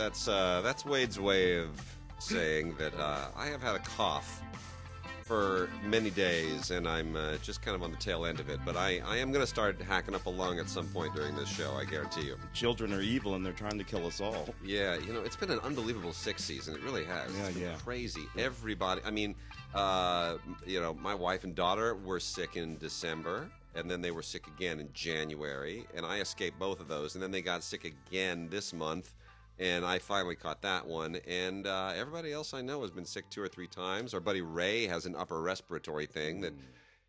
That's that's uh, that's Wade's way of saying that uh, I have had a cough for many days, and I'm uh, just kind of on the tail end of it. But I, I am going to start hacking up a lung at some point during this show. I guarantee you. Children are evil, and they're trying to kill us all. Yeah, you know, it's been an unbelievable six season. It really has. Yeah, yeah. Crazy. Everybody. I mean, uh, you know, my wife and daughter were sick in December, and then they were sick again in January, and I escaped both of those, and then they got sick again this month. And I finally caught that one. And uh, everybody else I know has been sick two or three times. Our buddy Ray has an upper respiratory thing that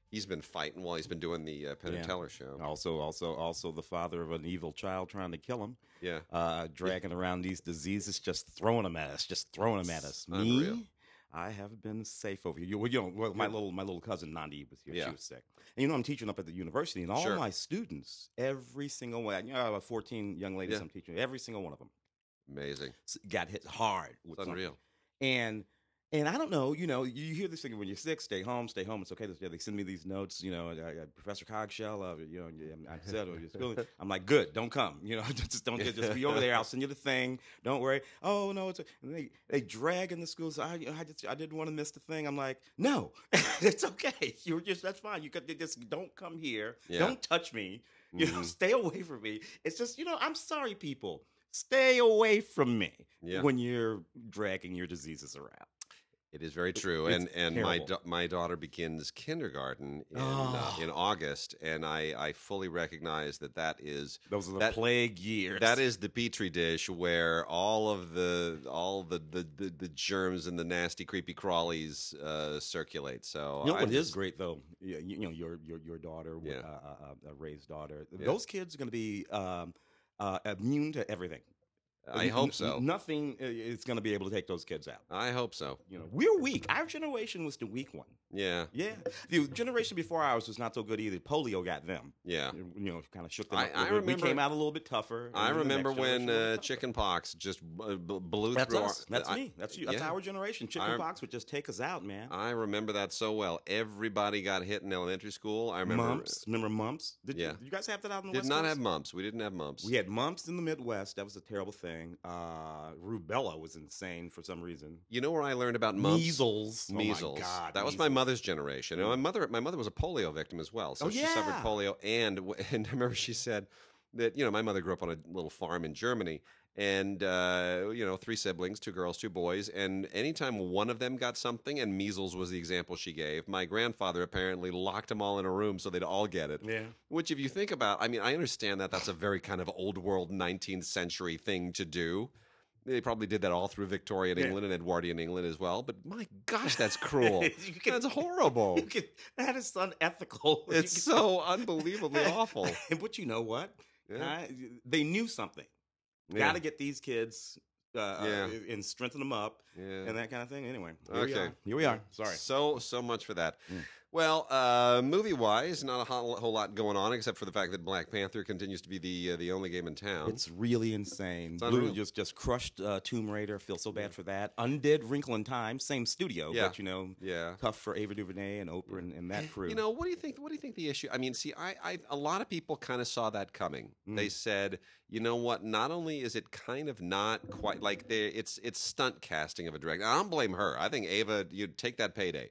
he's been fighting while he's been doing the uh, Penn and Mm. Yeah. Teller show. Also, also, also, the father of an evil child trying to kill him. Yeah. uh, dragging around these diseases, just throwing them at us, just throwing them at us. Unreal. Me, I have been safe over here. You, well, you know, well, my little my little cousin Nandi was here. Yeah. She was sick. And you know, I'm teaching up at the university, and all Sure. my students, every single one, you know, I have 14 young ladies Yeah. I'm teaching, every single one of them Amazing. got hit hard. With It's something. unreal. And and I don't know, you know, you hear this thing when you're sick, stay home, stay home. It's okay. They send me these notes, you know, I, I, Professor Cogshell, uh, you know, I said, oh, you're schooling. I'm like, good, don't come, you know, just don't get, just be over there. I'll send you the thing. Don't worry. Oh no, it's they they drag in the schools. I I just I didn't want to miss the thing. I'm like, no, it's okay. You're just that's fine. You could just don't come here. Yeah. Don't touch me. You know, Mhm. stay away from me. It's just you know, I'm sorry, people. Stay away from me Yeah. when you're dragging your diseases around. It is very true, and and my da- my daughter begins kindergarten in Oh. uh, in August, and I I fully recognize that that is Those are the That- plague years. that is the petri dish where all of the all the the, the, the germs and the nasty creepy crawlies uh, circulate. So You know I what is just- great though? You, you know your your your daughter, Yeah. uh, uh, uh, Ray's daughter. Yeah. Those kids are going to be um, uh, immune to everything. Uh, I N- hope so. Nothing uh, is going to be able to take those kids out. I hope so. You know, we're weak. Our generation was the weak one. Yeah, Yeah, the generation before ours was not so good either. Polio got them. yeah. You know, kind of shook them. I- up I remember- we came out a little bit tougher. Uh, I remember when uh, chicken pox just blew That's through. us. Our, That's I- me. That's you. That's yeah. our generation. I- Chickenpox would just take us out, man. I remember that so well. Everybody got hit in elementary school. I remember. mumps. Remember mumps? Did Yeah. you, did you guys have that out in the Did West not Coast? have mumps. We didn't have mumps. We had mumps in the Midwest. That was a terrible thing. Uh, rubella was insane for some reason. You know where I learned about mumps? Measles. Oh Measles. God, that was my mother's generation. And my mother, my mother was a polio victim as well. So Oh, she suffered polio, and and I remember she said that you know my mother grew up on a little farm in Germany, and uh, you know three siblings, two girls, two boys, and anytime one of them got something, and measles was the example she gave. My grandfather apparently locked them all in a room so they'd all get it. Yeah. Which, if you think about, I mean, I understand that that's a very kind of old world 19th century thing to do. They probably did that all through Victorian Yeah. England and Edwardian England as well. But my gosh, that's cruel. Can- that's horrible. Can, that is unethical. It's can- so unbelievably awful. but you know what? Yeah. I- they knew something. Yeah. Got to get these kids uh, Yeah. uh, and strengthen them up Yeah. and that kind of thing. Anyway, here we Okay. are. Here we are. Sorry. So so much for that. Mm. Well, uh, movie wise, not a whole, whole lot going on except for the fact that Black Panther continues to be the uh, the only game in town. It's really insane. It's Blue unreal. just just crushed uh, Tomb Raider. Feel so bad for that. Undead Wrinkle in Time, same studio, Yeah. but you know, yeah. tough for Ava DuVernay and Oprah and, and that crew. You know, what do you think? What do you think the issue? I mean, see, I, I a lot of people kind of saw that coming. Mm. They said, you know what? Not only is it kind of not quite like they, it's it's stunt casting of a director. I don't blame her. I think Ava, you take that payday,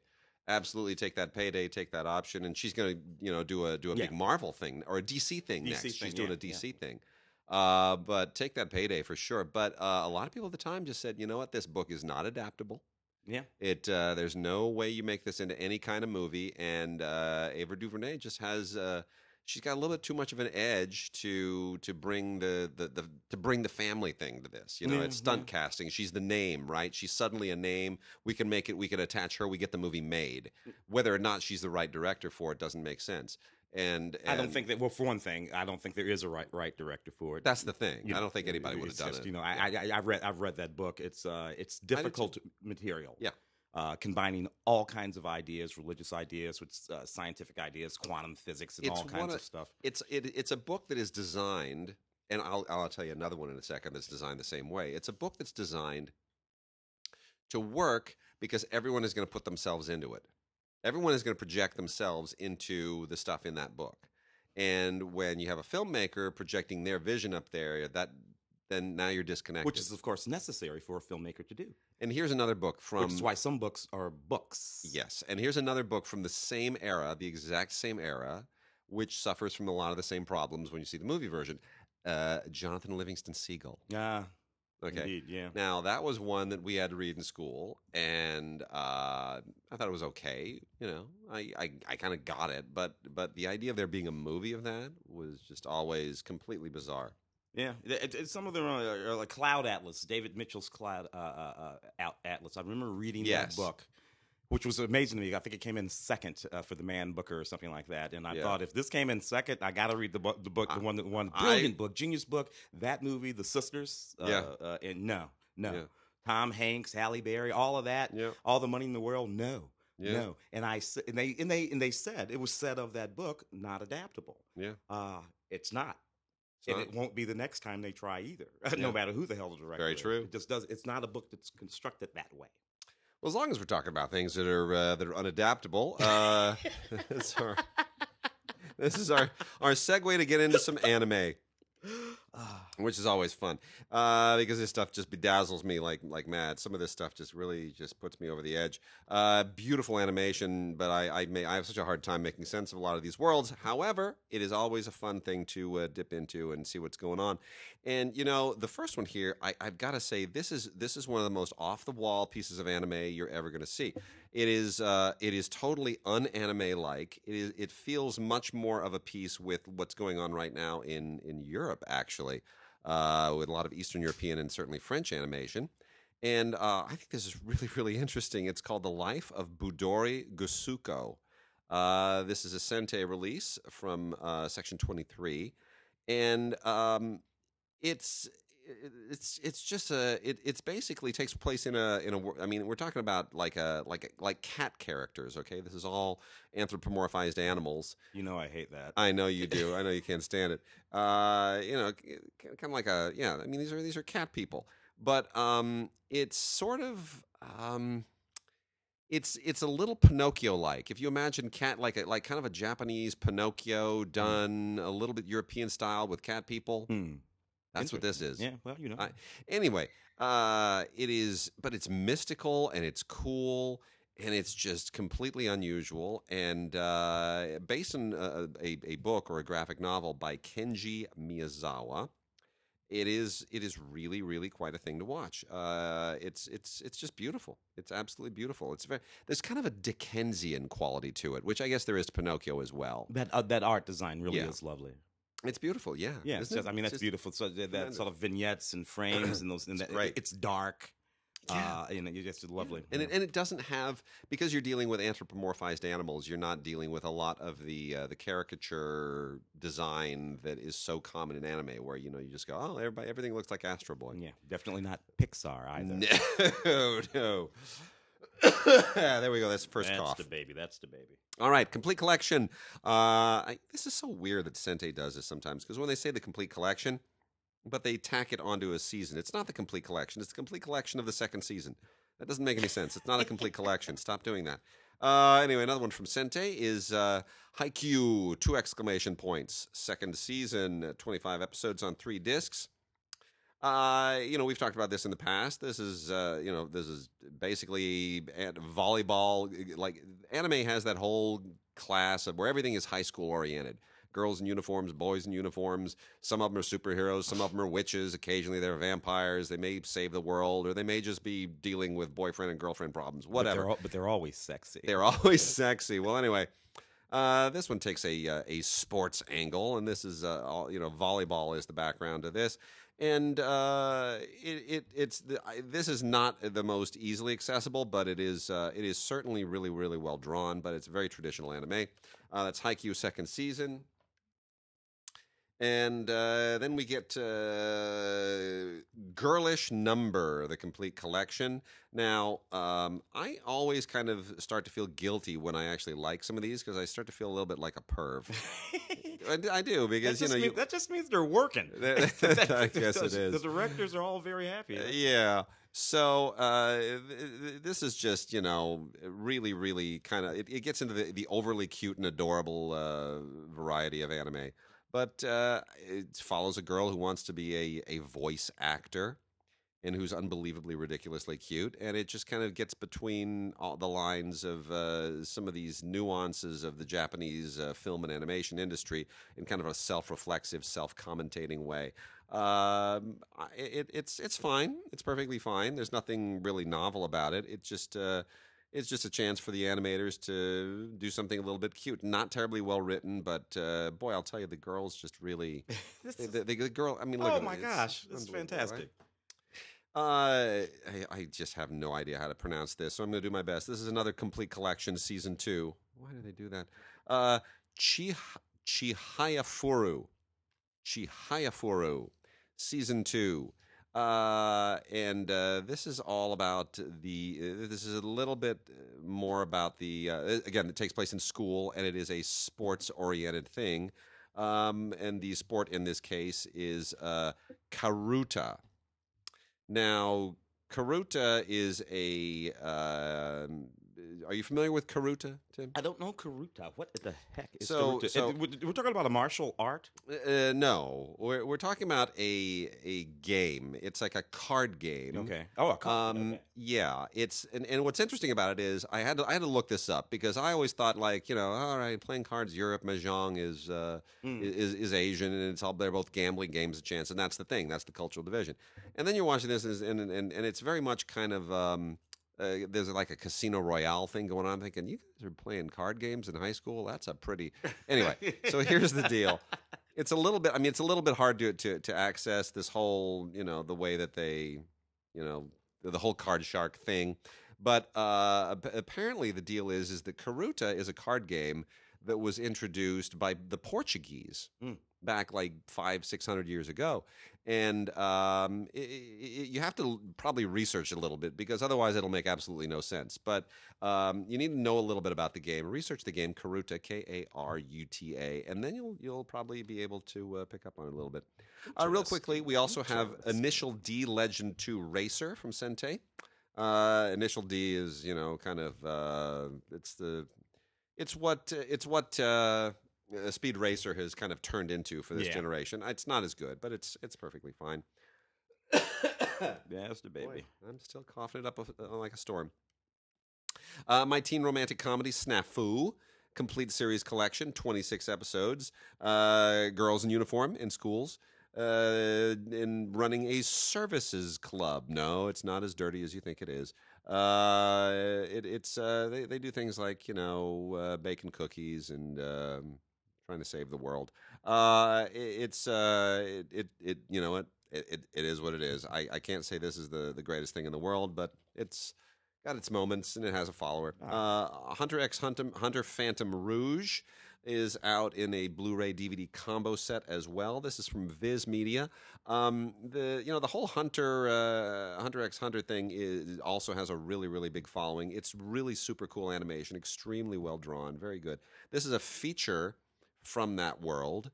absolutely take that payday, take that option, and she's going to you know do a do a Yeah. big Marvel thing or a DC thing DC next. thing, she's doing yeah, a DC thing. Uh, but take that payday for sure. But uh, a lot of people at the time just said, you know what? This book is not adaptable. yeah, It uh, there's no way you make this into any kind of movie, and uh, Ava DuVernay just has uh, she's got a little bit too much of an edge to to bring the, the, the to bring the family thing to this. You know, Yeah, it's stunt casting. She's the name, right? She's suddenly a name. We can make it. We can attach her. We get the movie made. Whether or not she's the right director for it doesn't make sense. And, I don't think that. Well, for one thing, I don't think there is a right right director for it. that's the thing. You I don't think anybody would have done just, it. You know, I, I I've read I've read that book. It's uh it's difficult material. Yeah. Uh, combining all kinds of ideas, religious ideas with uh, scientific ideas, quantum physics, and It's all kinds of- of stuff. it's it, it's a book that is designed and I'll, I'll tell you another one in a second that's designed the same way. It's a book that's designed to work because everyone is going to put themselves into it. Everyone is going to project themselves into the stuff in that book. And when you have a filmmaker projecting their vision up there, that then now you're disconnected. which is of course necessary for a filmmaker to do. and here's another book from Which is why some books are books. Yes, and here's another book from the same era, the exact same era, which suffers from a lot of the same problems when you see the movie version. Uh, Jonathan Livingston Seagull. Yeah. Okay. Indeed. Yeah. Now that was one that we had to read in school, and uh, I thought it was okay. You know, I I, I kind of got it, but but the idea of there being a movie of that was just always completely bizarre. Yeah, it, it, some of them are, are like Cloud Atlas, David Mitchell's Cloud uh, uh, uh, Atlas. I remember reading Yes. that book, which was amazing to me. I think it came in second uh, for the Man Booker or something like that. And I Yeah. thought if this came in second, I got to read the book, the book, the I- one, the one I- brilliant book, genius book. That movie, The Sisters. Uh, Yeah. uh, and no, no, Yeah. Tom Hanks, Halle Berry, all of that, Yeah. all the money in the world. No. Yeah. No, and I and they and they and they said it was said of that book not adaptable. Yeah. Uh it's not And it won't be the next time they try either. Yeah. no matter who the hell the director. Is. Very is. true. It just does. It's not a book that's constructed that way. Well, as long as we're talking about things that are uh, that are unadaptable, uh, this, is our, this is our our segue to get into some anime. Which is always fun uh, because this stuff just bedazzles me like like mad. Some of this stuff just really just puts me over the edge. Uh, beautiful animation, but I I, may, I have such a hard time making sense of a lot of these worlds. However, it is always a fun thing to uh, dip into and see what's going on. And you know, the first one here, I, I've got to say, this is this is one of the most off the wall pieces of anime you're ever going to see. It is uh, it is totally unanime like. It is it feels much more of a piece with what's going on right now in in Europe actually, uh, with a lot of Eastern European and certainly French animation. And uh, I think this is really really interesting. It's called The Life of Budori Gusuko. Uh, this is a Sentai release from uh, Section Twenty Three, and um, it's it's it's just a it it's basically takes place in a in a I mean we're talking about like a like a, like cat characters okay this is all anthropomorphized animals you know I hate that. I know you do I know you can't stand it uh you know kind of like a yeah I mean these are these are cat people but um it's sort of um it's it's a little Pinocchio like. If you imagine cat like a, like kind of a Japanese Pinocchio done a little bit European style with cat people. Hmm. That's what this is. Yeah. Well, you know. I- Anyway, uh, it is, but it's mystical and it's cool and it's just completely unusual and uh, based on a, a, a book or a graphic novel by Kenji Miyazawa. It is it is really really quite a thing to watch. Uh, it's it's it's just beautiful. It's absolutely beautiful. It's very there's kind of a Dickensian quality to it, which I guess there is to Pinocchio as well. that uh, that art design really Yeah. is lovely. It's beautiful, yeah. Yeah, it's just. I mean that's beautiful. So that, that sort of vignettes and frames and those. And It's that, great. It's dark. Yeah. Uh, you know, it's just lovely. And yeah. it, and it doesn't have because you're dealing with anthropomorphized animals. You're not dealing with a lot of the uh, the caricature design that is so common in anime, where you know you just go, oh, everybody, everything looks like Astro Boy. yeah, definitely not Pixar either. No, no. there we go. That's the first that's cough. the baby. That's the baby. All right, complete collection. Uh, I, this is so weird that Sentai does this sometimes because when they say the complete collection, but they tack it onto a season, it's not the complete collection. It's the complete collection of the second season. That doesn't make any sense. It's not a complete collection. Stop doing that. Uh, anyway, another one from Sentai is uh, Haikyuu, two exclamation points. Second season, uh, 25 episodes on three discs. Uh, you know, we've talked about this in the past. This is, uh, you know, this is basically at volleyball. Like anime has that whole class of where everything is high school oriented. Girls in uniforms, boys in uniforms. Some of them are superheroes. Some of them are witches. Occasionally they're vampires. They may save the world, or they may just be dealing with boyfriend and girlfriend problems. But Whatever. they're, al- but they're always sexy. They're always sexy. Well, anyway, uh, this one takes a uh, a sports angle, and this is uh, all, you know volleyball is the background to this, and uh, it, it it's the, I, this is not the most easily accessible, but it is uh, it is certainly really really well drawn. But it's very traditional anime. Uh, that's Haikyuu second season. And uh, then we get uh, Girlish Number, the complete collection. Now, um, I always kind of start to feel guilty when I actually like some of these because I start to feel a little bit like a perv. I do because you know means, you, that just means they're working. I guess it The directors are all very happy. Uh, yeah, So uh, th- th- this is just you know really really kind of it, it gets into the, the overly cute and adorable uh, variety of anime, but uh, it follows a girl who wants to be a a voice actor and who's unbelievably ridiculously cute and it just kind of gets between all the lines of uh, some of these nuances of the japanese uh, film and animation industry in kind of a self-reflexive self-commentating way. Um, it, it's it's fine. It's perfectly fine. There's nothing really novel about it. It's just uh, it's just a chance for the animators to do something a little bit cute not terribly well written but uh, boy i'll tell you the girls just really This the, is- the, girl i mean look oh it, my it's gosh, this is right? fantastic. Uh, I, I just have no idea how to pronounce this, so I'm going to do my best. This is another complete collection, season two. Why do they do that? Uh, Chi Chihayafuru, Chihayafuru, season two. Uh, and uh, this is all about the. Uh, this is a little bit more about the. Uh, again, it takes place in school, and it is a sports-oriented thing. Um, and the sport in this case is uh, karuta. Now, Karuta is a. um are you familiar with Karuta, Tim? I don't know Karuta. What the heck is So- Karuta? so- Uh, we're we're talking about a martial art. Uh, no, we're we're talking about a a game. It's like a card game. Okay. Oh, a card. Um, okay. yeah, it's and, and what's interesting about it is I had to I had to look this up because I always thought like you know all right playing cards Europe mahjong is uh, Mm. is is Asian and it's all they're both gambling games of chance and that's the thing that's the cultural division and then you're watching this and and and, and it's very much kind of um, uh, there's like a casino royale thing going on. I'm thinking you guys are playing card games in high school. That's a pretty anyway. so here's the deal. It's a little bit. I mean, it's a little bit hard to to to access this whole you know the way that they you know the, whole card shark thing. But uh, apparently, the deal is is that Karuta is a card game that was introduced by the Portuguese Mm. back like five six hundred years ago, and um, i i you have to probably research it a little bit because otherwise it'll make absolutely no sense. But um, you need to know a little bit about the game. Research the game Karuta, K A R U T A, and then you'll you'll probably be able to uh, pick up on it a little bit. Uh, real quickly, we also have Initial D Legend Two Racer from Sentai. Uh, Initial D is you know kind of uh, it's the it's what it's what uh, uh, Speed Racer has kind of turned into for this Yeah. generation. It's not as good, but it's it's perfectly fine. Yeah, that's the baby. Boy, I'm still coughing it up uh, like a storm. Uh, my teen romantic comedy Snafu, complete series collection, 26 episodes. Uh, girls in uniform in schools. Uh, in running a services club. No, it's not as dirty as you think it is. Uh, it, it's uh, they they do things like you know uh, baking cookies and um, trying to save the world. Uh, it, it's uh, it, it it you know it, it it is what it is. I, I can't say this is the the greatest thing in the world, but it's got its moments and it has a follower. Uh, Hunter X Hunter, Hunter Phantom Rouge is out in a Blu-ray DVD combo set as well. This is from Viz Media. Um, the you know the whole Hunter uh, Hunter X Hunter thing is also has a really really big following. It's really super cool animation, extremely well drawn, very good. This is a feature from that world.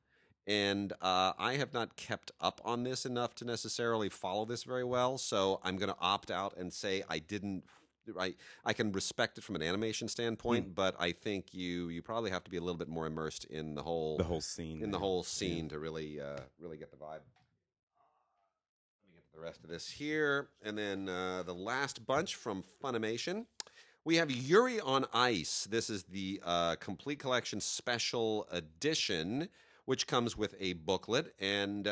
And uh, I have not kept up on this enough to necessarily follow this very well, so I'm going to opt out and say I didn't. I I can respect it from an animation standpoint, but I think you you probably have to be a little bit more immersed in the whole The whole scene. in the whole scene to really uh, really get the vibe. Let me get to the rest of this here, and then uh, the last bunch from Funimation. We have Yuri on Ice. This is the uh, complete collection special edition, which comes with a booklet. And uh,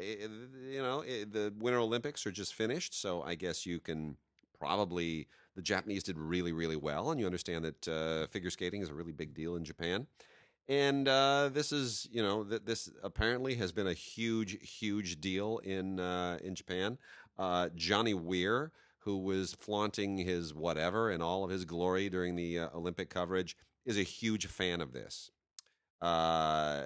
i- you know, i the Winter Olympics are just finished, so I guess you can probably the Japanese did really, really well, and you understand that uh, figure skating is a really big deal in Japan. And uh, this is, you know, th- this apparently has been a huge, huge deal in uh, in Japan. Uh, Johnny Weir, who was flaunting his whatever and all of his glory during the uh, Olympic coverage, is a huge fan of this. Uh,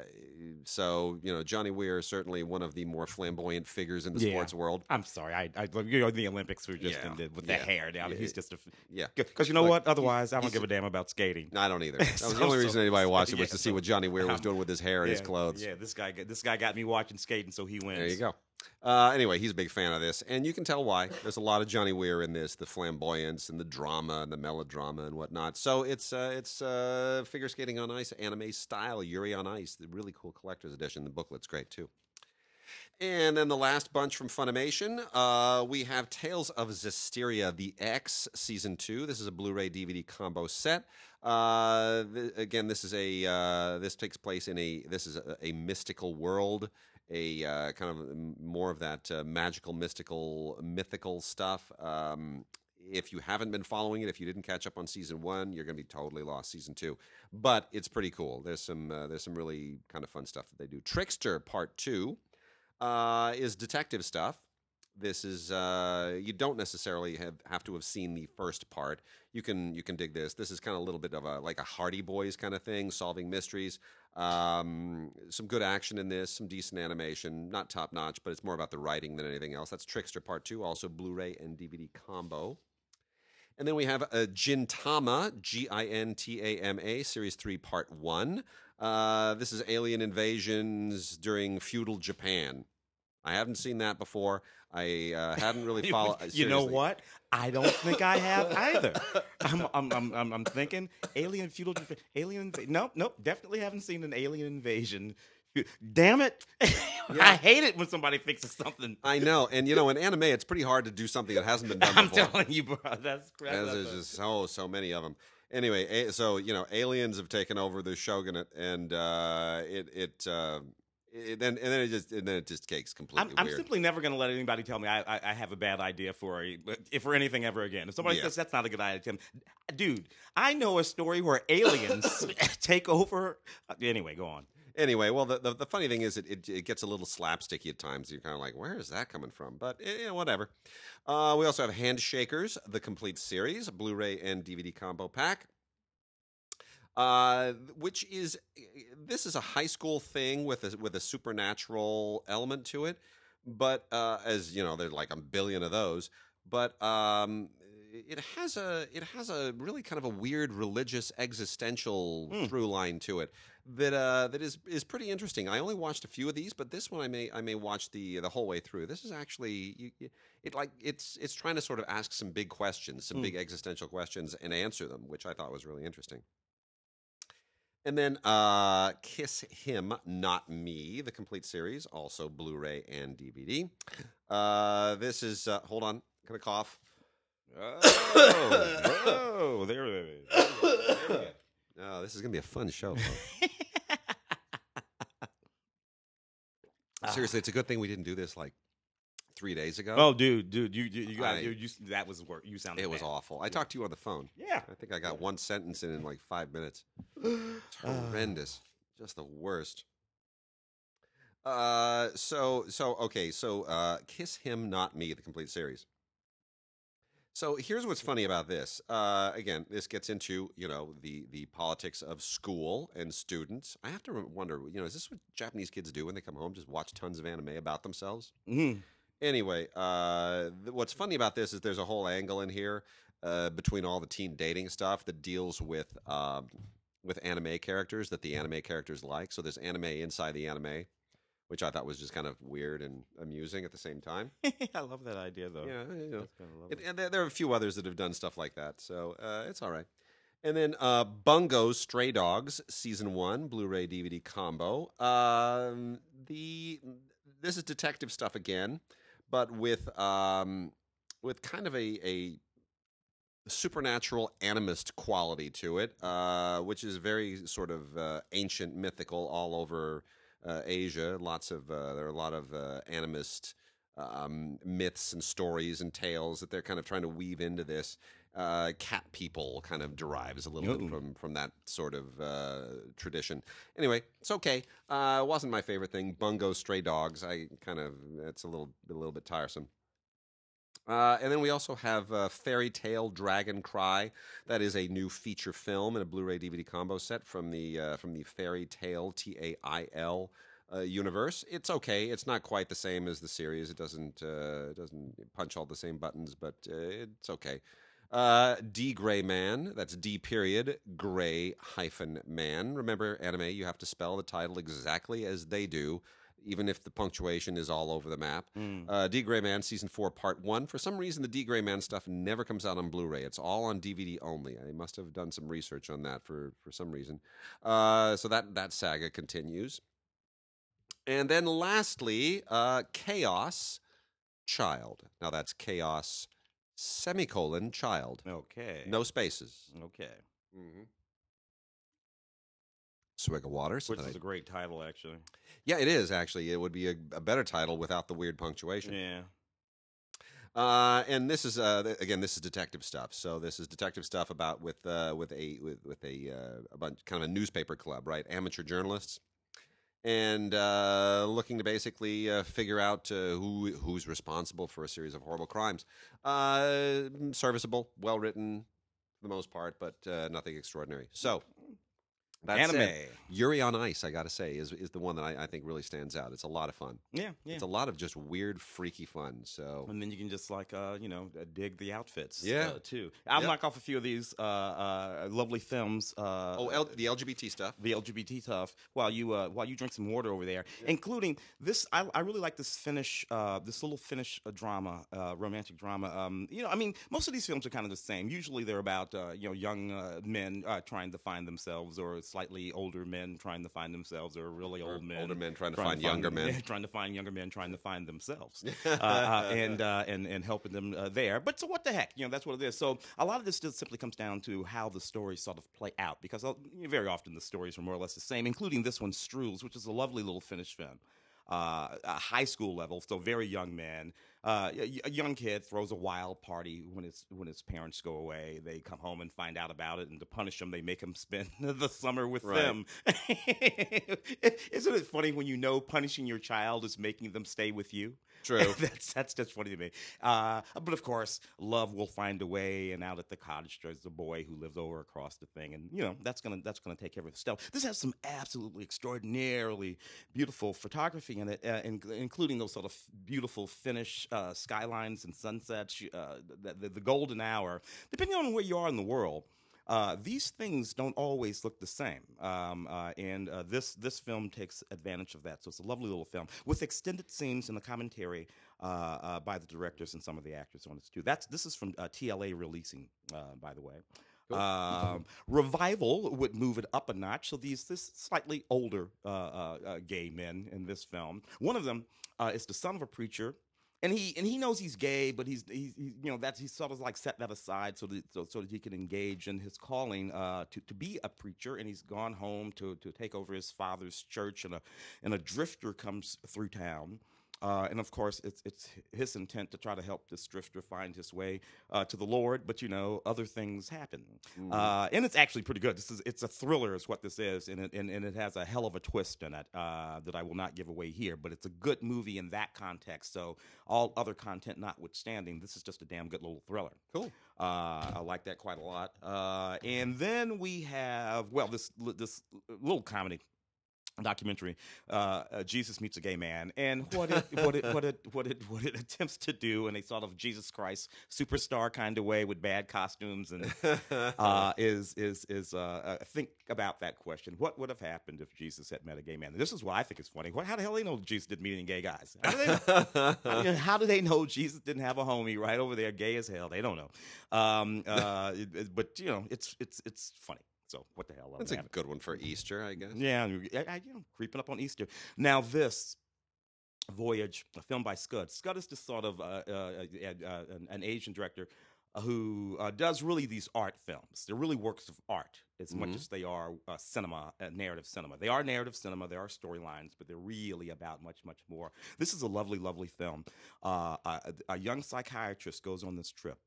so you know, Johnny Weir is certainly one of the more flamboyant figures in the Yeah. sports world. I'm sorry. I, I you know the Olympics were just Yeah. in the, with Yeah. the hair. He's just a Yeah, because you know Look, what? Otherwise, I don't give a damn about skating. No, I don't either. That was So- the only so- reason anybody watched it was to see so- what Johnny Weir was um, doing with his hair and his clothes. Yeah, this guy got this guy got me watching skating, so he wins. There you go. Uh, anyway, he's a big fan of this, and you can tell why. There's a lot of Johnny Weir in this, the flamboyance and the drama and the melodrama and whatnot. So it's uh, it's uh, figure skating on ice, anime style, Yuri on Ice, the really cool collector's edition. The booklet's great too. And then the last bunch from Funimation, uh, we have Tales of Zestiria, the X Season 2. This is a Blu ray DVD combo set. Uh, th- again, this is a uh, this takes place in a this is a, a mystical world, a uh, kind of more of that uh, magical, mystical, mythical stuff. Um, if you haven't been following it, if you didn't catch up on season one, you're going to be totally lost. Season two, but it's pretty cool. There's some uh, there's some really kind of fun stuff that they do. Trickster Part Two uh, is detective stuff. This is uh, you don't necessarily have, have to have seen the first part. You can you can dig this. This is kind of a little bit of a like a Hardy Boys kind of thing, solving mysteries. Um, some good action in this, some decent animation, not top notch, but it's more about the writing than anything else. That's Trickster Part Two, also Blu-ray and DVD combo. And then we have a Gintama, G I N T A M A, Series 3, Part 1. Uh, this is alien invasions during feudal Japan. I haven't seen that before. I uh, hadn't really followed. you know what? I don't think I have either. I'm, I'm, I'm, I'm, I'm thinking alien feudal alien. Nope, nope. Definitely haven't seen an alien invasion. Damn it! I hate it when somebody fixes something. I know, and you know, in anime, it's pretty hard to do something that hasn't been done I'm before. telling you, bro. That's crap. As there's just so so many of them. Anyway, a- so you know, aliens have taken over the shogunate, and uh, it it, uh, it then and then it just and then it just takes completely I'm, I'm simply never going to let anybody tell me I, I, I have a bad idea for a, if for anything ever again. If somebody Yeah. says that's not a good idea, me, dude, I know a story where aliens take over. uh, Anyway, go on. Anyway, well, the, the, the funny thing is, it, it, it gets a little slapsticky at times. You're kind of like, where is that coming from? But eh, whatever. Uh, we also have Handshakers, the complete series, Blu-ray and DVD combo pack. Uh, which is this is a high school thing with a with a supernatural element to it, but uh, as you know, there's like a billion of those. But um, it has a it has a really kind of a weird religious existential Hmm. through line to it that uh, that is is pretty interesting. I only watched a few of these, but this one I may I may watch the the whole way through. This is actually you, it like it's it's trying to sort of ask some big questions, some Hmm. big existential questions, and answer them, which I thought was really interesting. And then uh, Kiss Him, Not Me, the complete series, also Blu ray and DVD. Uh, this is, uh, hold on, gonna cough. Oh, oh, there it is. Oh, this is gonna be a fun show. folks. Seriously, it's a good thing we didn't do this like three days ago. Oh, dude, dude, you you, you got I- you, you, that was work. You sounded. it was bad. awful. I talked to you on the phone. Yeah. I think I got one sentence in in like five minutes. It's horrendous. Just the worst. Uh, so so okay, so uh, kiss him, not me, the complete series. So here's what's funny about this. Uh, again, this gets into you know the the politics of school and students. I have to wonder, you know, is this what Japanese kids do when they come home? Just watch tons of anime about themselves? Mhm. Anyway, uh, th- what's funny about this is there's a whole angle in here uh, between all the teen dating stuff that deals with um, with anime characters that the anime characters like. So there's anime inside the anime, which I thought was just kind of weird and amusing at the same time. I love that idea though. Yeah, you know. That's kinda lovely. And, and there, there are a few others that have done stuff like that, so uh, it's all right. And then uh, Bungo Stray Dogs season one Blu-ray DVD combo. Um, the this is detective stuff again, but with um, with kind of a, a supernatural animist quality to it, uh, which is very sort of uh, ancient, mythical, all over uh, Asia. Lots of uh, there are a lot of uh, animist um, myths and stories and tales that they're kind of trying to weave into this. Uh, cat people kind of derives a little Ooh. bit from from that sort of uh, tradition. Anyway, it's okay. Uh, it wasn't my favorite thing. Bungo Stray Dogs. I kind of it's a little a little bit tiresome. Uh, and then we also have uh, Fairy Tail Dragon Cry. That is a new feature film in a Blu-ray DVD combo set from the uh, from the Fairy Tail T A I L uh, universe. It's okay. It's not quite the same as the series. It doesn't uh, it doesn't punch all the same buttons, but uh, it's okay. Uh, D Gray Man. That's D period Gray hyphen Man. Remember, anime. You have to spell the title exactly as they do. even if the punctuation is all over the map. Mm. Uh, D. Gray Man season four, part one. For some reason, the D. Gray Man stuff never comes out on Blu-ray. It's all on DVD only. I must have done some research on that for for some reason. Uh, so that that saga continues. And then lastly, uh, Chaos Child. Now that's Chaos semicolon Child. Okay. No spaces. Okay. Mm-hmm. Swig of water. so Which that is I- a great title, actually. yeah, it is actually. It would be a, a better title without the weird punctuation. Yeah. Uh, and this is uh, th- again, this is detective stuff. So this is detective stuff about with uh, with a with, with a uh, a bunch kind of a newspaper club, right? Amateur journalists, and uh, looking to basically uh, figure out uh, who who's responsible for a series of horrible crimes. Uh, serviceable, well written for the most part, but uh, nothing extraordinary. So. That's Anime. it. Yuri on Ice, I got to say, is is the one that I, I think really stands out. It's a lot of fun. Yeah, yeah. It's a lot of just weird, freaky fun. So and then you can just like uh, you know uh, dig the outfits. Yeah. uh, too. I'll Yep. knock off a few of these uh, uh, lovely films. Uh, oh, L- the LGBT stuff. the LGBT stuff while you uh, while you drink some water over there, including this. I, I really like this Finnish, uh, this little Finnish uh, drama, uh, romantic drama. Um, you know, I mean, most of these films are kind of the same. Usually, they're about uh, you know young uh, men uh, trying to find themselves, or slightly older men trying to find themselves, or really Or old men, older men trying to find younger men. trying to find younger men, trying to find themselves, uh, uh, and uh, and and helping them uh, there. But so what the heck, you know, that's what it is. So a lot of this just simply comes down to how the stories sort of play out, because uh, very often the stories are more or less the same, including this one, Strules, which is a lovely little Finnish film. Uh, a high school level, so very young man. Uh, a, a young kid throws a wild party when his when his parents go away. They come home and find out about it, and to punish him, they make him spend the summer with Right. them. Isn't it funny when you know punishing your child is making them stay with you? True. that's that's just funny to me. Uh, but of course, love will find a way. And out at the cottage, there's a boy who lives over across the thing, and you know that's gonna that's gonna take care of the stuff. This has some absolutely extraordinarily beautiful photography in it, uh, in, including those sort of beautiful Finnish uh, skylines and sunsets. Uh, the, the, the golden hour, depending on where you are in the world. Uh, these things don't always look the same, um, uh, and uh, this this film takes advantage of that. So it's a lovely little film with extended scenes and the commentary uh, uh, by the directors and some of the actors on it too. That's this is from uh, TLA releasing, uh, by the way. Um, Revival would move it up a notch. So these this slightly older uh, uh, uh, gay men in this film. One of them uh, is the son of a preacher and he and he knows he's gay, but he's, he's, he's you know that's he sort of like set that aside so that so, so that he can engage in his calling uh, to to be a preacher, and he's gone home to to take over his father's church, and a and a drifter comes through town. Uh, and of course, it's it's his intent to try to help this drifter find his way uh, to the Lord. But you know, other things happen, uh, and it's actually pretty good. This is it's a thriller, is what this is, and it and, and it has a hell of a twist in it uh, that I will not give away here. But it's a good movie in that context. So all other content notwithstanding, this is just a damn good little thriller. Cool. Uh, I like that quite a lot. Uh, and then we have well this this little comedy documentary uh, uh, Jesus meets a gay man and what it what it what it what it what it attempts to do in a sort of Jesus Christ superstar kind of way with bad costumes and uh, is is is uh, uh, think about that question what would have happened if Jesus had met a gay man this is what I think is funny what how the hell they know Jesus didn't meet any gay guys how do they I mean, how do they know Jesus didn't have a homie right over there, gay as hell? They don't know. Um, uh, it- it- but you know, it's it's it's funny. So what the hell? That's a good one for Easter, I guess. yeah, I, I, you know, creeping up on Easter. Now this voyage, a film by Scud. Scud is just sort of uh, uh, uh, uh, an, an Asian director who uh, does really these art films. They're really works of art as much Mhm. as they are uh, cinema, uh, narrative cinema. They are narrative cinema. There are storylines, but they're really about much, much more. This is a lovely, lovely film. Uh, a, a young psychiatrist goes on this trip.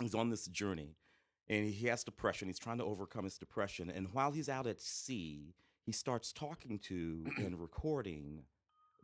He's on this journey, and he has depression. He's trying to overcome his depression. And while he's out at sea, he starts talking to and recording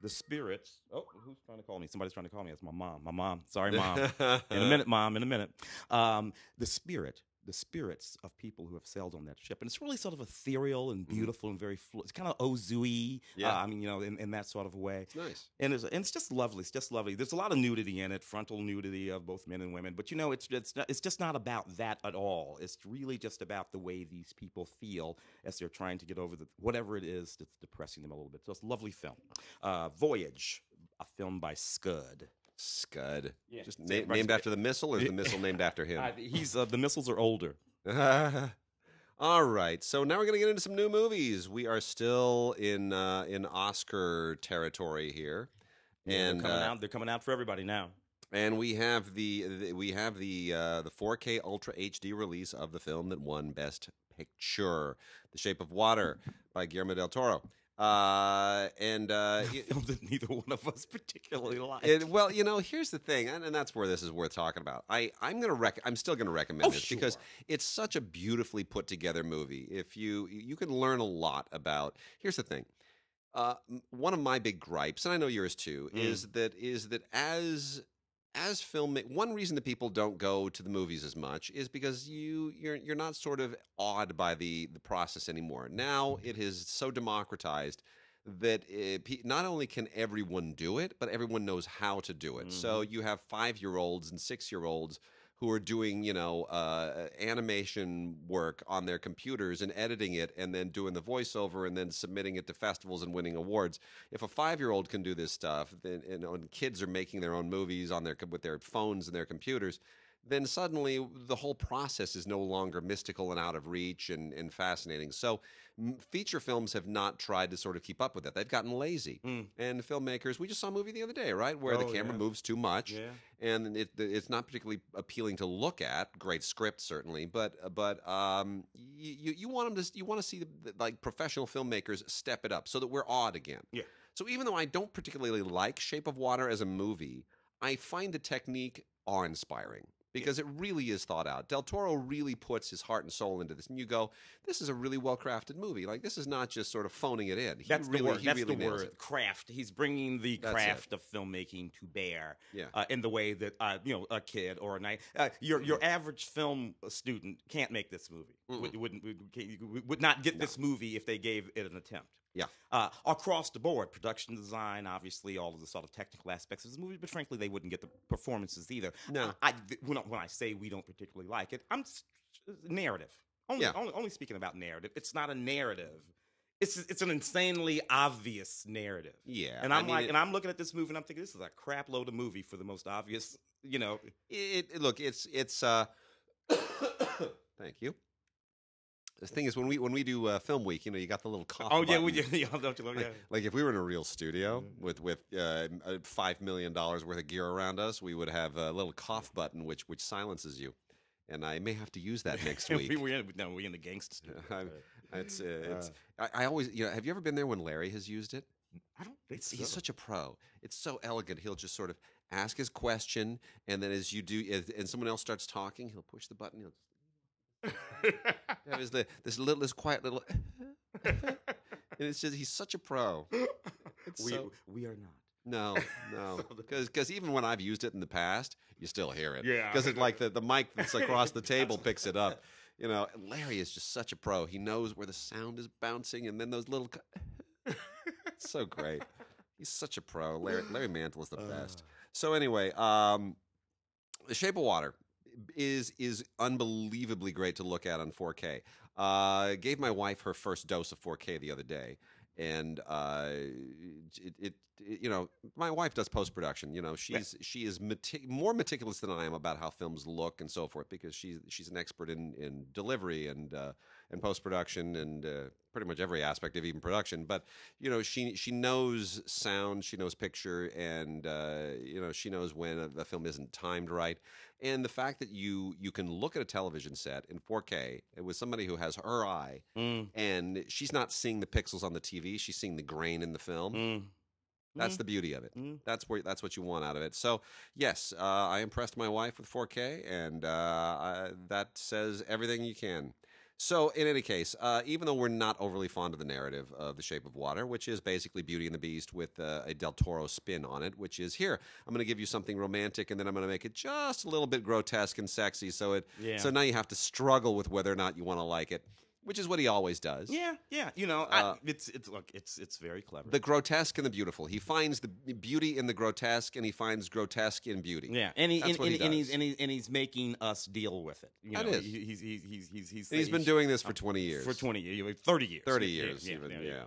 the spirits. Oh, who's trying to call me? Somebody's trying to call me. It's my mom. My mom. Sorry, mom. in a minute, mom. In a minute. Um, the spirit the spirits of people who have sailed on that ship, and it's really sort of ethereal and Mhm. beautiful and very. Flu- it's kind of Ozui. Yeah. Uh, I mean, you know, in, in that sort of way. It's nice. And it's, and it's just lovely. It's just lovely. There's a lot of nudity in it, frontal nudity of both men and women. But you know, it's it's not, it's just not about that at all. It's really just about the way these people feel as they're trying to get over the whatever it is that's depressing them a little bit. So it's a lovely film. Uh, Voyage, a film by Scud. Scud. Yeah. Just na- named after the missile, or is the missile named after him? Uh, he's uh, the missiles are older. All right, so now we're going to get into some new movies. We are still in uh, in Oscar territory here, Yeah, and they're coming uh, out. They're coming out for everybody now. and we have the, the we have the uh, the 4K Ultra HD release of the film that won Best Picture, The Shape of Water by Guillermo del Toro. Uh, and uh, A film that neither one of us particularly like. It, well, you know, here's the thing, and, and that's where this is worth talking about. I I'm gonna rec- I'm still gonna recommend Oh, this because it's such a beautifully put together movie. If you you can learn a lot about. Here's the thing. Uh, one of my big gripes, and I know yours too, Mm. is that is that as as film one reason that people don't go to the movies as much is because you you're you're not sort of awed by the the process anymore. Now it is so democratized that it, not only can everyone do it, but everyone knows how to do it. So mm-hmm. you have five year olds and six year olds who are doing, you know, uh, animation work on their computers and editing it and then doing the voiceover and then submitting it to festivals and winning awards. If a five year old can do this stuff, then know, and kids are making their own movies on their with their phones and their computers, then suddenly the whole process is no longer mystical and out of reach and, and fascinating. So m- feature films have not tried to sort of keep up with that. They've gotten lazy. Mm. And filmmakers, we just saw a movie the other day, right, where the Oh, camera yeah. moves too much Yeah. and it, it's not particularly appealing to look at. Great script, certainly, but but um, you you want them to you want to see the, the- like professional filmmakers step it up so that we're awed again. Yeah. So even though I don't particularly like Shape of Water as a movie, I find the technique awe-inspiring because it really is thought out. Del Toro really puts his heart and soul into this, and you go, "This is a really well-crafted movie. Like this is not just sort of phoning it in. He That's really, the word. That's really the word. it. Craft. He's bringing the That's it. craft of filmmaking to bear. Yeah. Uh, in the way that uh, you know a kid or a night uh, your your average film student can't make this movie. Mm-mm. Would, wouldn't would, would not get this movie if they gave it an attempt. Yeah. Uh, across the board, production design, obviously, all of the sort of technical aspects of this movie, but frankly, they wouldn't get the performances either. No. I, I- when, I, when I say we don't particularly like it, I'm narrative. Only, Yeah. only, only speaking about narrative. It's not a narrative. It's it's an insanely obvious narrative. Yeah, And I I'm mean, like, it- and I'm looking at this movie, and I'm thinking, this is a crap load of movie for the most obvious, you know. it, it- look it's it's uh thank you the thing is when we when we do uh, film week you know you got the little cough Oh yeah, we button. yeah, don't you love like, yeah. like if we were in a real studio Mhm. with with uh, uh, five million dollars worth of gear around us we would have a little cough button which which silences you and i may have to use that next week we were in, no, we in the gangster studio. It's uh, it's Uh, I, I always you know have you ever been there when larry has used it I don't think it's, so. he's such a pro. It's so elegant. He'll just sort of ask his question, and then as you do, as, and someone else starts talking, he'll push the button. He'll have his li- this little, this quiet little, and it's just he's such a pro. It's we so- we are not. No, no, the- because even when I've used it in the past, you still hear it. Yeah. because it's like the the mic that's across the table picks it up. You know, Larry is just such a pro. He knows where the sound is bouncing, and then those little. It's so great. He's such a pro. Larry, Larry Mantle is the best. So anyway, um, The Shape of Water is is unbelievably great to look at on 4K. Uh, gave my wife her first dose of 4K the other day, and uh, it, it, it you know my wife does post production. You know she's she is meti- more meticulous than I am about how films look and so forth because she's she's an expert in in delivery and uh, and post production and uh, pretty much every aspect of even production. But you know she she knows sound, she knows picture, and uh, you know she knows when a, a film isn't timed right. And the fact that you you can look at a television set in 4K with somebody who has her eye, Mm, and she's not seeing the pixels on the TV, she's seeing the grain in the film. mm, That's mm, the beauty of it. mm. That's where that's what you want out of it. So yes, uh, I impressed my wife with 4K, and uh, I, that says everything you can. So, in any case, uh, even though we're not overly fond of the narrative of The Shape of Water, which is basically Beauty and the Beast with uh, a Del Toro spin on it, which is here, I'm going to give you something romantic and then I'm going to make it just a little bit grotesque and sexy. So it, Yeah. so now you have to struggle with whether or not you want to like it, which is what he always does. Yeah, yeah. You know, Uh, I, it's it's look, it's it's very clever. The grotesque and the beautiful. He finds the beauty in the grotesque, and he finds grotesque in beauty. yeah, and he, That's and, what he and, and he's and, he, and he's making us deal with it. You That know, is. He, he's he's he's he's, he's, he's been doing this for 20 years. for twenty years, thirty years, 30 years yeah, even, yeah, yeah.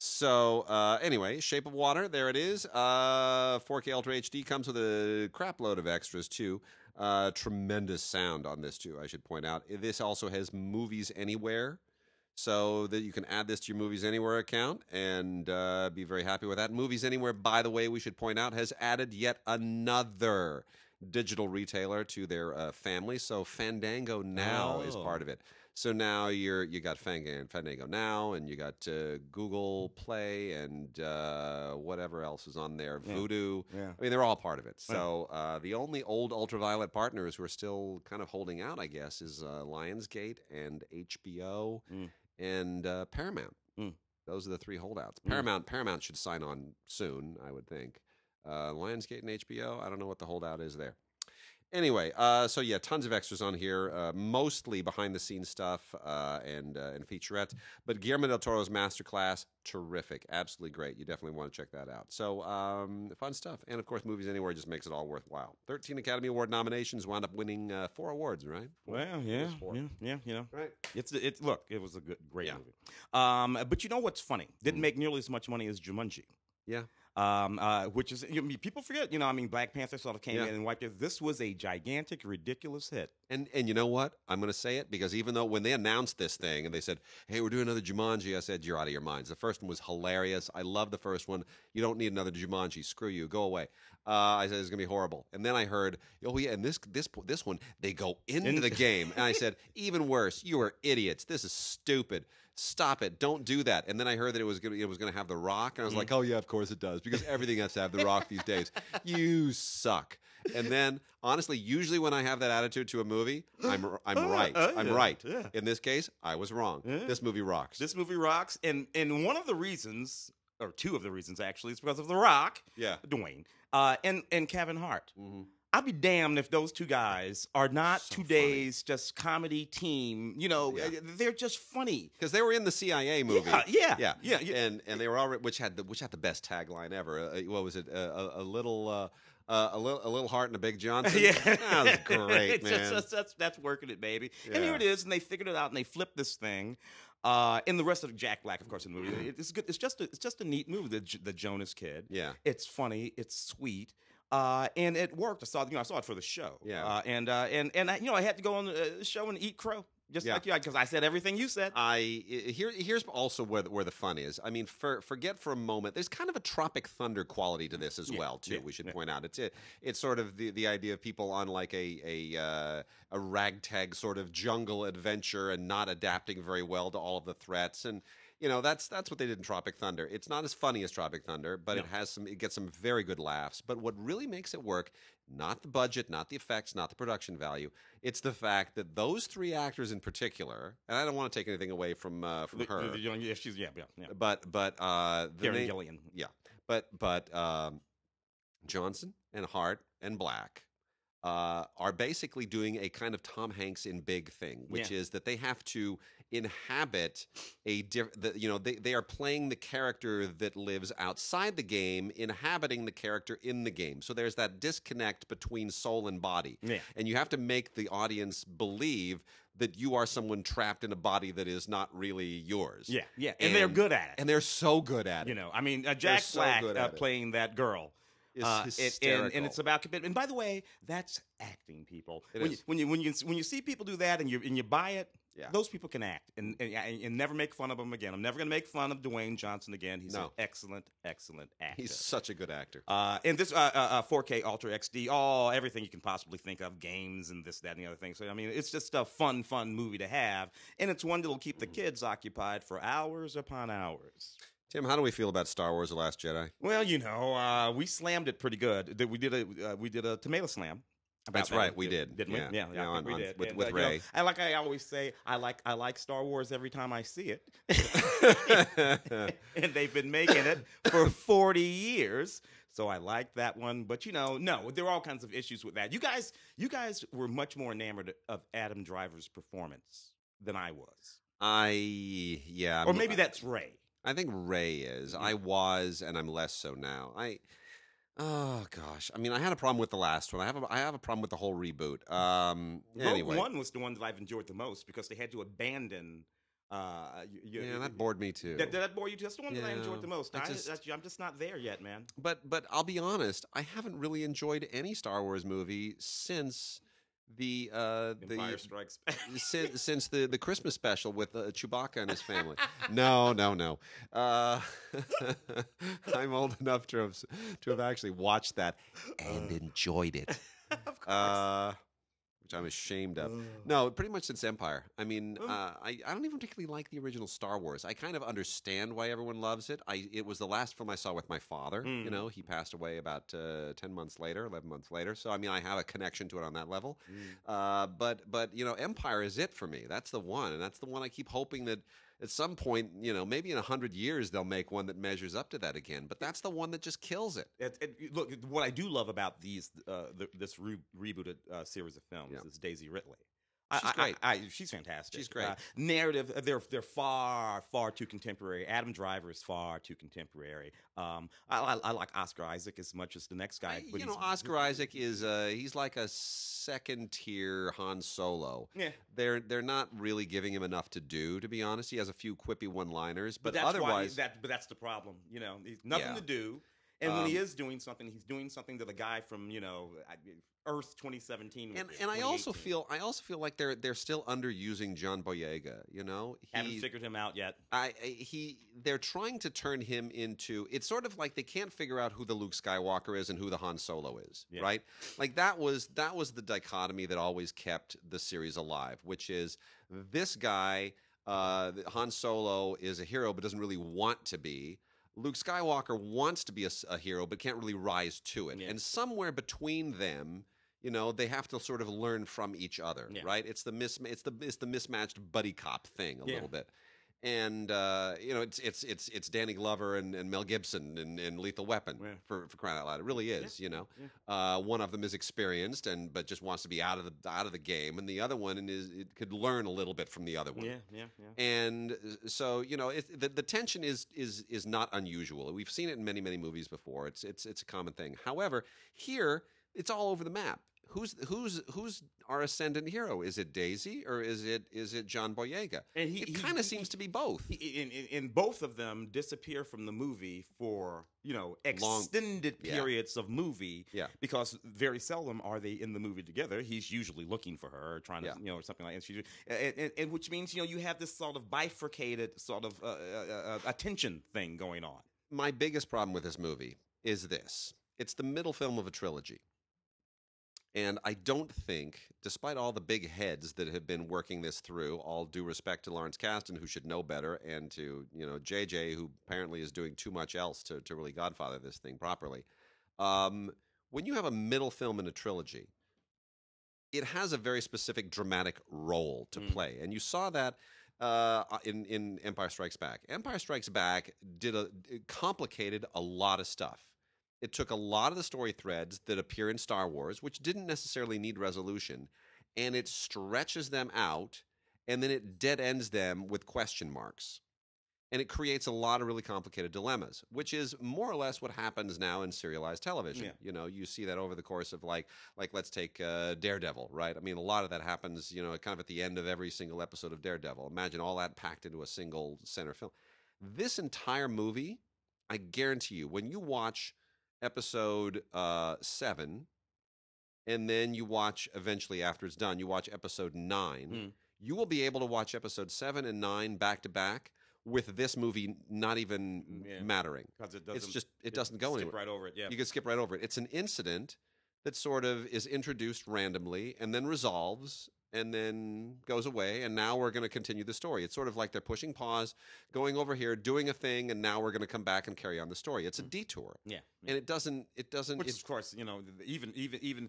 So uh, anyway, Shape of Water, there it is. Uh, 4K Ultra HD comes with a crap load of extras too. Uh, tremendous sound on this too. I should point out. This also has Movies Anywhere, so that you can add this to your Movies Anywhere account and uh, be very happy with that. Movies Anywhere, by the way, we should point out, has added yet another digital retailer to their uh, family. So Fandango Now is Oh. part of it. So now you're you got Fandango, Fandango Now, and you got uh, Google Play, and uh, whatever else is on there, Yeah. Vudu. Yeah. I mean, they're all part of it. So uh, the only old ultraviolet partners who are still kind of holding out, I guess, is uh, Lionsgate and HBO Mm. and uh, Paramount. Mm. Those are the three holdouts. Mm. Paramount Paramount should sign on soon, I would think. Uh, Lionsgate and HBO, I don't know what the holdout is there. Anyway, uh, so yeah, tons of extras on here, uh, mostly behind the scenes stuff uh, and uh, and featurettes. But Guillermo del Toro's masterclass, terrific, absolutely great. You definitely want to check that out. So um, fun stuff, and of course, Movies Anywhere just makes it all worthwhile. Thirteen Academy Award nominations, wound up winning uh, four awards, right? Well, yeah, yeah, yeah, you know. Right. It's it's look, it was a good, great Yeah. movie. Um, but you know what's funny? Didn't Mm. make nearly as much money as Jumanji. Yeah. Um, uh, which is you know, people forget. You know, I mean, Black Panther sort of came Yeah. in and wiped it. This was a gigantic, ridiculous hit. And and you know what? I'm going to say it because even though when they announced this thing and they said, "Hey, we're doing another Jumanji," I said, "You're out of your minds." The first one was hilarious. I love the first one. You don't need another Jumanji. Screw you. Go away. Uh, I said it's going to be horrible. And then I heard, "Oh yeah," and this this this one they go into In- the game, and I said, "Even worse. You are idiots. This is stupid." Stop it! Don't do that. And then I heard that it was gonna, it was going to have the Rock, and I was like, "Oh yeah, of course it does," because everything has to have the Rock these days. You suck. And then, honestly, usually when I have that attitude to a movie, I'm I'm Uh, right. uh, I'm right. yeah. In this case, I was wrong. Yeah. This movie rocks. This movie rocks, and and one of the reasons, or two of the reasons actually, is because of The Rock, yeah. Dwayne, uh, and and Kevin Hart. hmm I'd be damned if those two guys are not So today's just comedy team. You know, Yeah. uh, they're just funny. Because they were in the CIA movie. Yeah, yeah, yeah, yeah, yeah. and and they were already which had the which had the best tagline ever. Uh, what was it? Uh, a, a little. Uh, uh, a little, a little heart and a big Johnson. yeah, that was great, It's just- man. that's, that's that's working it, baby. And here it is, and they figured it out, and they flipped this thing. Uh, and the rest of Jack Black, of course, in the movie, it's good. It's just a, it's just a neat movie. The the Jonas Kid. yeah, It's funny. It's sweet. Uh, and it worked. I saw, you know, I saw it for the show. Yeah. Uh, and uh, and and I, you know, I had to go on the uh, show and eat crow, just Yeah. like you, because I said everything you said. I i- here here's also where the, where the fun is. I mean, for, forget for a moment. There's kind of a Tropic Thunder quality to this as Yeah, well, too. yeah, we should point out it's it's sort of the, the idea of people on like a a uh, a ragtag sort of jungle adventure and not adapting very well to all of the threats and. You know that's that's what they did in Tropic Thunder. It's not as funny as Tropic Thunder, but it has some. It gets some very good laughs. But what really makes it work, not the budget, not the effects, not the production value. It's the fact that those three actors in particular, and I don't want to take anything away from uh, from The- her, the- the- yeah, she's yeah, yeah, yeah. but but uh, the name- Gillan. yeah, but but um, Johnson and Hart and Black uh, are basically doing a kind of Tom Hanks in Big thing, which is that they have to inhabit a diff- the, you know they, they are playing the character that lives outside the game inhabiting the character in the game so there's that disconnect between soul and body Yeah. and you have to make the audience believe that you are someone trapped in a body that is not really yours Yeah, yeah, and, they're good at it. and they're so good at it you know, I mean, uh, Jack so Black good uh, playing that girl. It's uh, and, hysterical. and it's about commitment. And by the way, that's acting, people. It when, is. You, when you when you when you see people do that and you and you buy it, Yeah. those people can act, and, and and never make fun of them again. I'm never going to make fun of Dwayne Johnson again. He's an excellent, excellent actor. He's such a good actor. Uh, and this uh, uh, uh, 4K Ultra XD, all everything you can possibly think of, games and this, that, and the other thing. So I mean, it's just a fun, fun movie to have, and it's one that'll keep the kids occupied for hours upon hours. Tim, how do we feel about Star Wars: The Last Jedi? Well, you know, uh, we slammed it pretty good. We did a uh, we did a tomato slam. about That's that, right, we did- did. Didn't Yeah. we? Yeah, Yeah, I think on- we on- did. with- And, with uh, you know, Ray. and like I always say, I like I like Star Wars every time I see it. and they've been making it for 40 years. So I like that one, but you know, no, there are all kinds of issues with that. You guys, you guys were much more enamored of Adam Driver's performance than I was, I yeah, or maybe that's Ray. I think Ray is. I was, and I'm less so now. I. Oh gosh, I mean, I had a problem with the last one. I have a, I have a problem with the whole reboot. Um, Rogue One was the one that I've enjoyed the most because they had to abandon. Uh, y- y- yeah, that bored me too. That, that bore you too. That's the one that I enjoyed the most. I I, just- that's- I'm just not there yet, man. But but I'll be honest, I haven't really enjoyed any Star Wars movie since the uh Empire the Strikes since, since the the Christmas special with uh, Chewbacca and his family. no, no, no. Uh, I'm old enough to have to have actually watched that and enjoyed it. of course. Which I'm ashamed of. No, pretty much since Empire. I mean, uh, I, I don't even particularly like the original Star Wars. I kind of understand why everyone loves it. I it was the last film I saw with my father. You Mm. know, he passed away about uh, ten months later, eleven months later. So I mean, I have a connection to it on that level. Mm. Uh, but but you know, Empire is it for me. That's the one, and that's the one I keep hoping that at some point, you know, maybe in a hundred years they'll make one that measures up to that again. But that's the one that just kills it. It, it, look, what I do love about these uh, the, this re- rebooted uh, series of films Yeah. is Daisy Ridley. She's I, I- great. I, I, she's fantastic. She's great. Uh, narrative, uh, they're they're far far too contemporary. Adam Driver is far too contemporary. Um, I, I, I like Oscar Isaac as much as the next guy. You know, Oscar Isaac is uh, he's like a second tier Han Solo. Yeah, They're they're not really giving him enough to do, to be honest. He has a few quippy one liners, but, but, that's why otherwise, that but that's the problem. You know, he's nothing Yeah. to do. And when he Um, is doing something, he's doing something that the guy from you know I- Earth 2017. and and I also feel I also feel like they're they're still underusing John Boyega. You know, haven't figured him out yet. I, I he they're trying to turn him into it's sort of like they can't figure out who the Luke Skywalker is and who the Han Solo is, Yeah. right? Like that was that was the dichotomy that always kept the series alive, which is this guy uh, Han Solo is a hero but doesn't really want to be. Luke Skywalker wants to be a hero but can't really rise to it, Yeah. and somewhere between them. You know, they have to sort of learn from each other, Yeah. right? It's the mis- it's the it's the mismatched buddy cop thing a Yeah. little bit and uh, you know it's it's it's it's Danny Glover and, and Mel Gibson and, and Lethal Weapon Yeah. for, for crying out loud. It really is, you know. yeah. Uh, one of them is experienced and but just wants to be out of the out of the game, and the other one is it could learn a little bit from the other one. Yeah, yeah, yeah. And uh, so you know, it, the the tension is is is not unusual. We've seen it in many many movies before. It's it's it's a common thing. However, here it's all over the map. Who's who's who's our ascendant hero? Is it Daisy or is it is it John Boyega? And he, It kind of seems to be both. he- in, in, in both of them disappear from the movie for you know Long- extended Yeah. periods of movie Yeah. because very seldom are they in the movie together he's usually looking for her or trying to Yeah. you know or something like that and, and, and which means you know you have this sort of bifurcated sort of uh, uh, uh, attention thing going on my biggest problem with this movie is this it's the middle film of a trilogy. And I don't think, despite all the big heads that have been working this through, all due respect to Lawrence Kasdan, who should know better, and to you know JJ, who apparently is doing too much else to, to really godfather this thing properly. Um, when you have a middle film in a trilogy, it has a very specific dramatic role to Mm. play, and you saw that uh, in in Empire Strikes Back. Empire Strikes Back did a complicated a lot of stuff. It took a lot of the story threads that appear in Star Wars, which didn't necessarily need resolution, and it stretches them out, and then it dead ends them with question marks. And it creates a lot of really complicated dilemmas, which is more or less what happens now in serialized television. Yeah. You know, you see that over the course of like, like let's take uh, Daredevil, right? I mean, a lot of that happens, you know, kind of at the end of every single episode of Daredevil. Imagine all that packed into a single center film. This entire movie, I guarantee you, when you watch episode uh, seven, and then you watch eventually after it's done, you watch episode nine, Mm. you will be able to watch episode seven and nine back to back with this movie not even Yeah. mattering. because it doesn't It's just it doesn't go skip anywhere. right over it yeah You can skip right over it. It's an incident that sort of is introduced randomly and then resolves and then goes away and now we're going to continue the story. It's sort of like they're pushing pause, going over here, doing a thing and now we're going to come back and carry on the story. It's a detour. yeah, yeah. And it doesn't it doesn't which it, of course you know even even even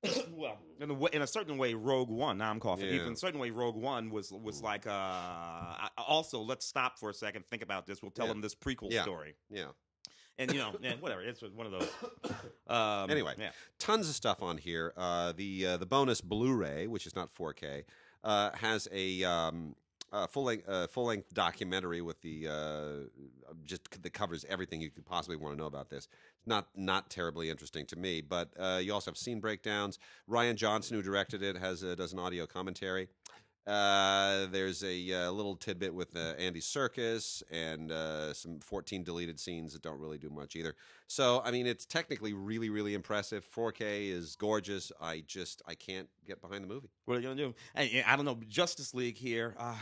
well, in a, way, in a certain way, Rogue One. Now I'm coughing. Yeah. In a certain way, Rogue One was was like. Uh, also, let's stop for a second. Think about this. We'll tell Yeah. them this prequel Yeah. story, Yeah. And you know, and whatever. It's one of those. Um, Anyway. yeah. tons of stuff on here. Uh, the uh, the bonus Blu-ray, which is not 4K, uh, has a um, uh, full length uh, full length documentary with the uh, just that covers everything you could possibly want to know about this. Not not terribly interesting to me, but uh, you also have scene breakdowns. Rian Johnson, who directed it, has uh, does an audio commentary. Uh, there's a uh, little tidbit with uh, Andy Serkis and uh, some 14 deleted scenes that don't really do much either. So, I mean, it's technically really, really impressive. 4K is gorgeous. I just, I can't get behind the movie. What are you gonna do? Hey, I don't know. Justice League here. Uh,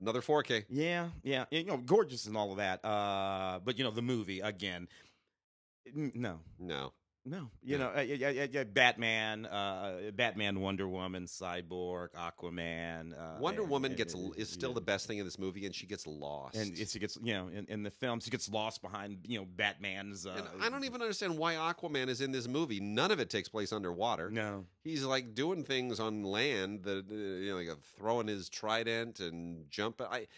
Another 4K. yeah, yeah. You know, gorgeous and all of that. Uh, but you know, the movie again. No, No. No, you know, uh, yeah, yeah, yeah, Batman, uh, Batman, Wonder Woman, Cyborg, Aquaman. Uh, Wonder and- Woman and- gets and- is still yeah. the best thing in this movie, and she gets lost. and she gets you know in, in the film she gets lost behind you know Batman's. Uh, I don't even understand why Aquaman is in this movie. None of it takes place underwater. No, He's like doing things on land that uh, you know, like throwing his trident and jumping. I,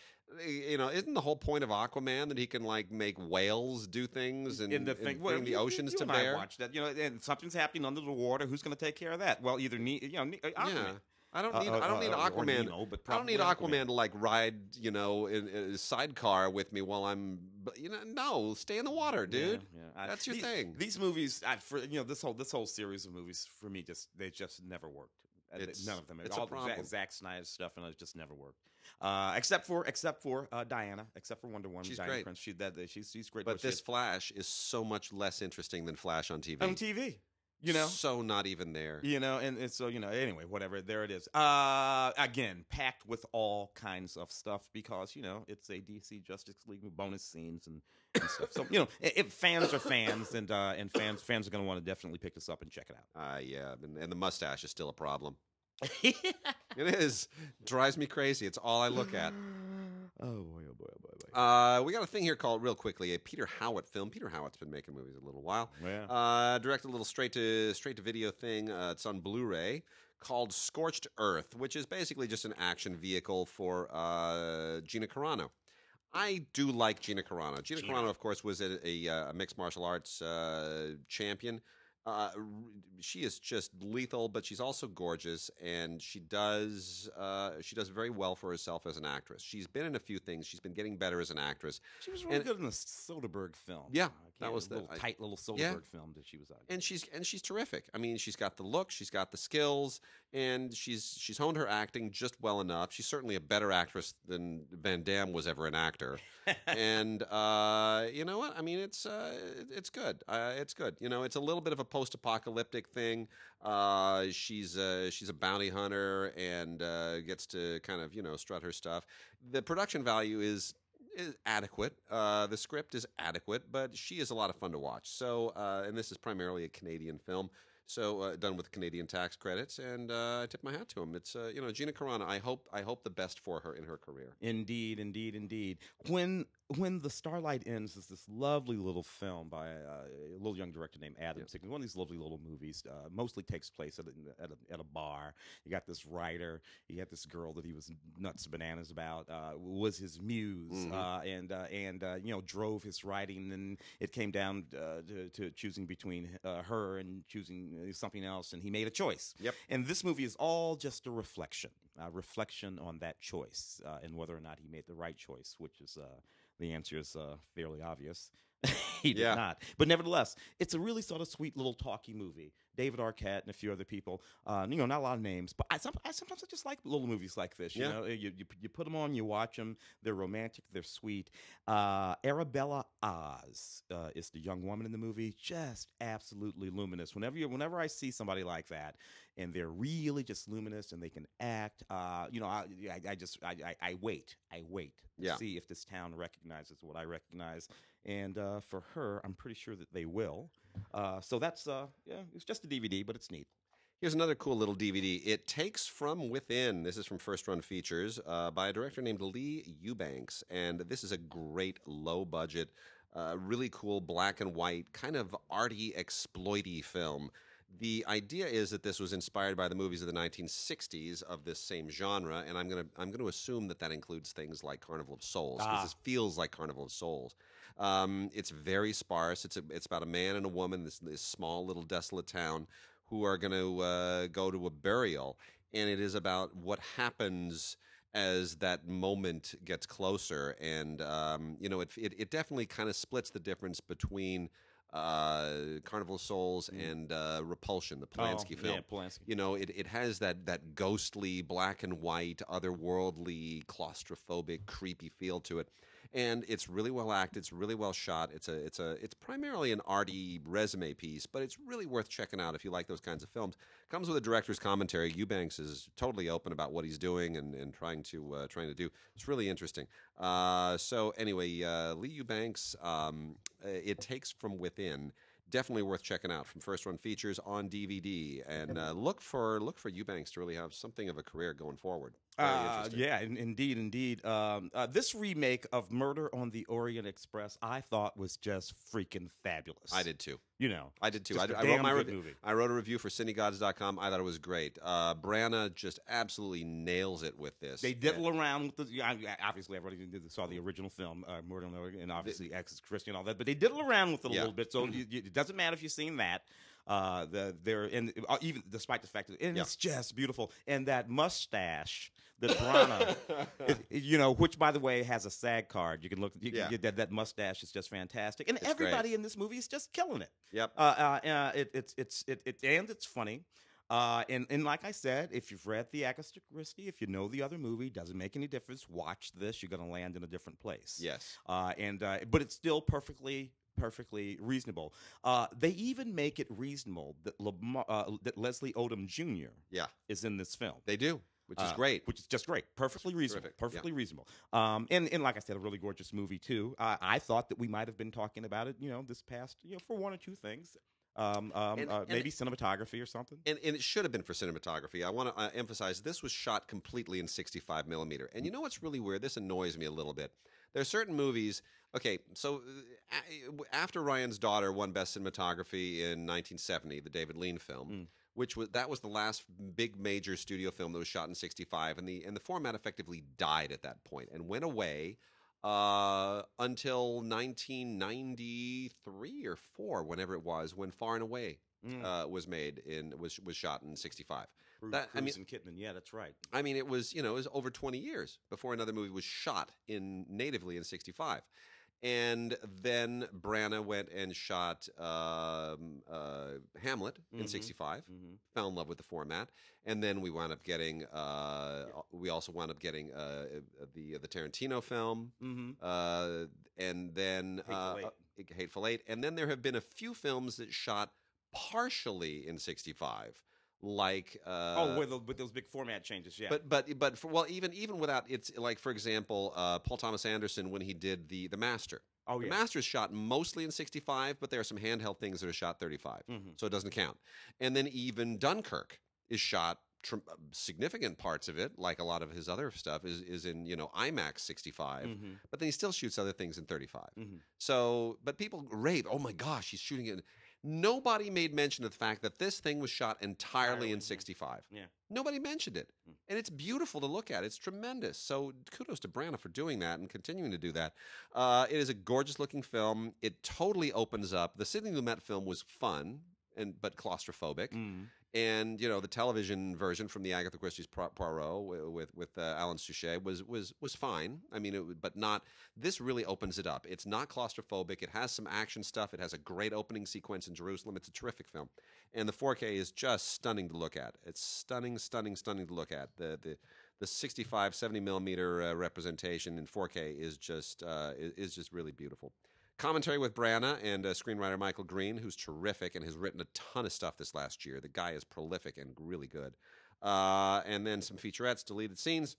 you know, isn't the whole point of Aquaman that he can like make whales do things and, in the and thing, bring the you- oceans you to and I bear? watched that, you know, and something's happening under the water. Who's going to take care of that? Well, either ne- you know, ne- uh, Aquaman. Yeah, I don't Uh, need. uh, I don't need uh, Aquaman. Nemo, but I don't need probably Aquaman to like ride, you know, in, in a sidecar with me while I'm, you know, no, stay in the water, dude. Yeah, yeah. That's your these, thing. These movies, I, for you know, this whole this whole series of movies for me just they just never worked. It's- None of them. it's All the problem. Zack, Zack Snyder stuff and it just never worked. Uh, except for except for uh, Diana, except for Wonder Woman. She's Diana great. Prince. She that she's she's great. But this is. Flash is so much less interesting than Flash on TV. on TV, you know. so not even there. You know, and, and so you know. Anyway, whatever. There it is. Uh, again, packed with all kinds of stuff because you know it's a DC Justice League bonus scenes and, and stuff. So you know, if fans are fans, and uh, and fans fans are going to want to definitely pick this up and check it out. Uh, yeah, and, and the mustache is still a problem. It is. Drives me crazy. It's all I look at. Oh boy! Oh boy! Oh boy! Oh boy. Uh, we got a thing here called, real quickly, a Peter Howitt film. Peter Howitt's been making movies a little while. yeah. Uh, directed a little straight to straight to video thing. Uh, it's on Blu-ray called Scorched Earth, which is basically just an action vehicle for uh, Gina Carano. I do like Gina Carano. Gina, Gina. Carano, of course, was a, a, uh, mixed martial arts uh, champion. Uh, she is just lethal, but she's also gorgeous, and she does uh, she does very well for herself as an actress. She's been in a few things. She's been getting better as an actress. she was really and- good in the Soderbergh film. Yeah, that was the- little I- tight little Soderbergh Yeah. film that she was on. and she's and she's terrific. I mean, she's got the look, she's got the skills, and she's she's honed her acting just well enough. She's certainly a better actress than Van Damme was ever an actor. and uh, you know what? I mean, it's uh, it- it's good. Uh, it's good. You know, it's a little bit of a post-apocalyptic thing. Uh, she's uh, she's a bounty hunter and uh, gets to kind of you know strut her stuff. The production value is is adequate. Uh, the script is adequate, but she is a lot of fun to watch. So, uh, and this is primarily a Canadian film, so uh, done with Canadian tax credits, and uh, I tip my hat to him. It's uh, you know Gina Carano. I hope I hope the best for her in her career. Indeed, indeed, indeed. When when the Starlight ends is this lovely little film by uh, a little young director named Adam. Sickman. One of these lovely little movies. Uh, mostly takes place at a, at a at a bar. You got this writer. You got this girl that he was nuts bananas about. Uh, was his muse, Mhm. uh, and uh, and uh, you know drove his writing. And it came down uh, to, to choosing between uh, her and choosing something else. And he made a choice. Yep. And this movie is all just a reflection, a reflection on that choice uh, and whether or not he made the right choice, which is uh, the answer is uh, fairly obvious. he did Yeah. not. But nevertheless, it's a really sort of sweet little talky movie. David Arquette and a few other people. Uh, you know, not a lot of names, but I, some, I sometimes I just like little movies like this. You Yeah. know, you, you you put them on, you watch them. They're romantic, they're sweet. Uh, Arabella Oz uh, is the young woman in the movie, just absolutely luminous. Whenever you, whenever I see somebody like that, and they're really just luminous and they can act, uh, you know, I, I, I just I, I, I wait, I wait to Yeah. see if this town recognizes what I recognize, and uh, for her, I'm pretty sure that they will. Uh, so that's uh, yeah, it's just a DVD, but it's neat. Here's another cool little DVD. It takes from within. This is from First Run Features uh, by a director named Lee Eubanks, and this is a great low budget, uh, really cool black and white, kind of arty exploity film. The idea is that this was inspired by the movies of the 1960s of this same genre, and I'm gonna I'm gonna assume that that includes things like Carnival of Souls because Ah. this feels like Carnival of Souls. Um, it's very sparse. It's a, it's about a man and a woman, this this small little desolate town, who are going to uh, go to a burial, and it is about what happens as that moment gets closer, and um, you know, it it, it definitely kind of splits the difference between uh, Carnival of Souls and uh, Repulsion, the Polanski oh, film. Yeah, Polanski. You know, it, it has that that ghostly, black and white, otherworldly, claustrophobic, creepy feel to it, and it's really well acted. It's really well shot. It's a it's a it's primarily an arty resume piece, but it's really worth checking out if you like those kinds of films. Comes with a director's commentary. Eubanks is totally open about what he's doing and, and trying to uh, trying to do. It's really interesting. Uh, so anyway, uh, Lee Eubanks, um, uh, it takes from within definitely worth checking out from First Run Features on DVD. And uh, look for look for Eubanks to really have something of a career going forward. Uh, yeah, in, indeed, indeed. Um, uh, this remake of Murder on the Orient Express, I thought was just freaking fabulous. I did too. You know, I did too. I, I wrote my rev- movie. I wrote a review for cinegods.com. I thought it was great. Uh, Branagh just absolutely nails it with this. They And- diddle around with the. obviously, everybody saw the original film, uh, Murder on the Orient, and obviously X is Christian and all that. But they diddle around with it a Yeah. little bit, so you, you- it doesn't matter if you've seen that. Uh, the there and uh, even despite the fact that and Yeah. it's just beautiful, and that mustache that Branagh, it- you know, which by the way has a SAG card. You can look. You, Yeah. that that mustache is just fantastic, and It's great. everybody in this movie is just killing it. Yep. Uh, uh, uh, it, it's it's it, it and it's funny. Uh, and and like I said, if you've read the Agatha Christie, if you know the other movie, doesn't make any difference. Watch this; you're going to land in a different place. Yes. Uh, and uh, but it's still perfectly perfectly reasonable. Uh, they even make it reasonable that Lamar, uh, that Leslie Odom Jr. Yeah. is in this film. They do, which is Uh, great. Which is just great. Perfectly reasonable. Terrific, yeah. Perfectly reasonable. Um, and, and like I said, a really gorgeous movie, too. Uh, I thought that we might have been talking about it, you know, this past, you know, for one or two things. Um, um, And- uh, and- maybe cinematography or something. and, and it should have been for cinematography. I want to uh, emphasize this was shot completely in 65 millimeter. And you know what's really weird? This annoys me a little bit. There are certain movies. Okay, so uh, after Ryan's Daughter won Best Cinematography in 1970, the David Lean film, Mm. Which was that was the last big major studio film that was shot in 65, and the and the format effectively died at that point and went away uh, until 1993 or four, whenever it was, when Far and Away Mm. uh, was made in was was shot in 65. Cruise, that- I mean- and Kidman. Yeah, that's right. I mean, it was you know it was over 20 years before another movie was shot in natively in 65. And then Branagh went and shot um, uh, Hamlet in Mhm. 65. hmm Fell in love with the format, and then we wound up getting. Uh, we also wound up getting uh, the the Tarantino film, hmm uh, and then Hateful uh, Eight. uh, Hateful Eight, and then there have been a few films that shot partially in '65, like uh, oh, with, the, with those big format changes, yeah. but but but for, well, even even without it's like for example, uh, Paul Thomas Anderson when he did the the Master. oh, The yeah. Master is shot mostly in '65, but there are some handheld things that are shot 35, Mhm. so it doesn't count. And then even Dunkirk is shot. Tr- significant parts of it, like a lot of his other stuff, is is in you know IMAX 65, Mhm. but then he still shoots other things in 35. Mhm. So, but people rave, oh my gosh, he's shooting it. Nobody made mention of the fact that this thing was shot entirely Entirely, in 65. Yeah. Nobody mentioned it. Mm. And it's beautiful to look at. It's tremendous. So kudos to Branagh for doing that and continuing to do that. Uh, it is a gorgeous looking film. It totally opens up. The Sidney Lumet film was fun. And, but claustrophobic, Mm. And you know the television version from the Agatha Christie's Poirot with with uh, Alan Suchet was was was fine. I mean, it, but not. This really opens it up. It's not claustrophobic. It has some action stuff. It has a great opening sequence in Jerusalem. It's a terrific film, and the 4K is just stunning to look at. It's stunning, stunning, stunning to look at. The the the 65, 70 millimeter uh, representation in 4K is just uh, is just really beautiful. Commentary with Branagh and uh, screenwriter Michael Green, who's terrific and has written a ton of stuff this last year. The guy is prolific and really good. Uh, and then some featurettes, deleted scenes.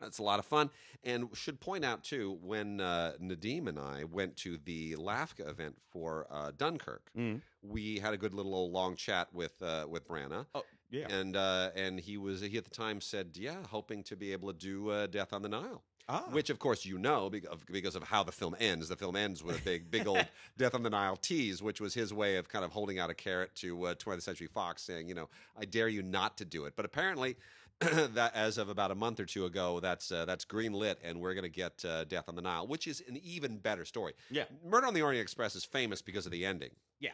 That's a lot of fun. And should point out, too, when uh, Nadim and I went to the LAFCA event for uh, Dunkirk, Mm. we had a good little old long chat with uh, with Branagh. Oh. Yeah. and uh, and he was he at the time said, yeah, hoping to be able to do uh, Death on the Nile. Ah. Which, of course, you know because of, how the film ends. The film ends with a big, big old Death on the Nile tease, which was his way of kind of holding out a carrot to uh, 20th Century Fox, saying, you know, I dare you not to do it. But apparently, that as of about a month or two ago, that's uh, that's green lit, and we're going to get uh, Death on the Nile, which is an even better story. Yeah. Murder on the Orient Express is famous because of the ending Yeah.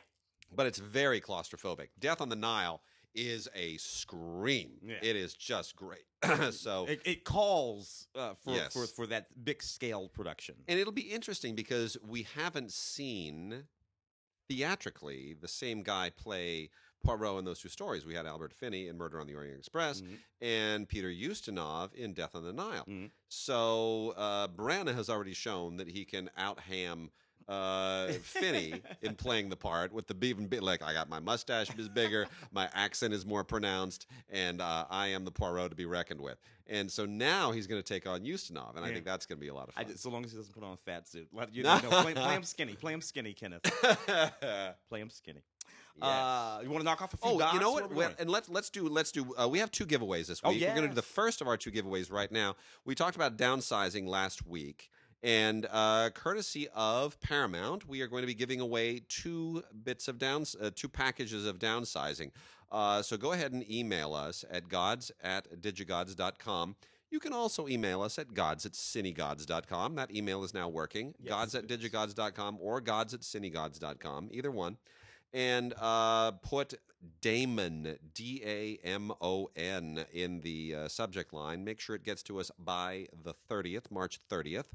but it's very claustrophobic. Death on the Nile is a scream. Yeah. It is just great. so, It, it calls uh, for, Yes. for for that big scale production. and it'll be interesting because we haven't seen theatrically the same guy play Poirot in those two stories. We had Albert Finney in Murder on the Orient Express Mhm. and Peter Ustinov in Death on the Nile. Mhm. So uh, Branagh has already shown that he can out ham uh, Finney in playing the part with the even bit like I got my mustache is bigger, my accent is more pronounced, and uh, I am the Poirot to be reckoned with. And so now he's going to take on Ustinov, and I think that's going to be a lot of fun. did- so long as he doesn't put on a fat suit. Let, you know, play, play him skinny. Play him skinny, Kenneth. Play him skinny. Uh, you want to knock off a few Oh, dots? you know what? we and let's let's do let's do. Uh, we have two giveaways this Oh, week. We're going to do the first of our two giveaways right now. We talked about downsizing last week, and uh, courtesy of Paramount, we are going to be giving away two bits of downs, uh, two packages of downsizing. Uh, so go ahead and email us at gods at digigods.com. You can also email us at gods at cinegods.com. That email is now working. Yes, gods at digigods.com or gods at cinegods.com, either one and uh, put Damon D A M O N in the uh, subject line. Make sure it gets to us by the thirtieth, March thirtieth.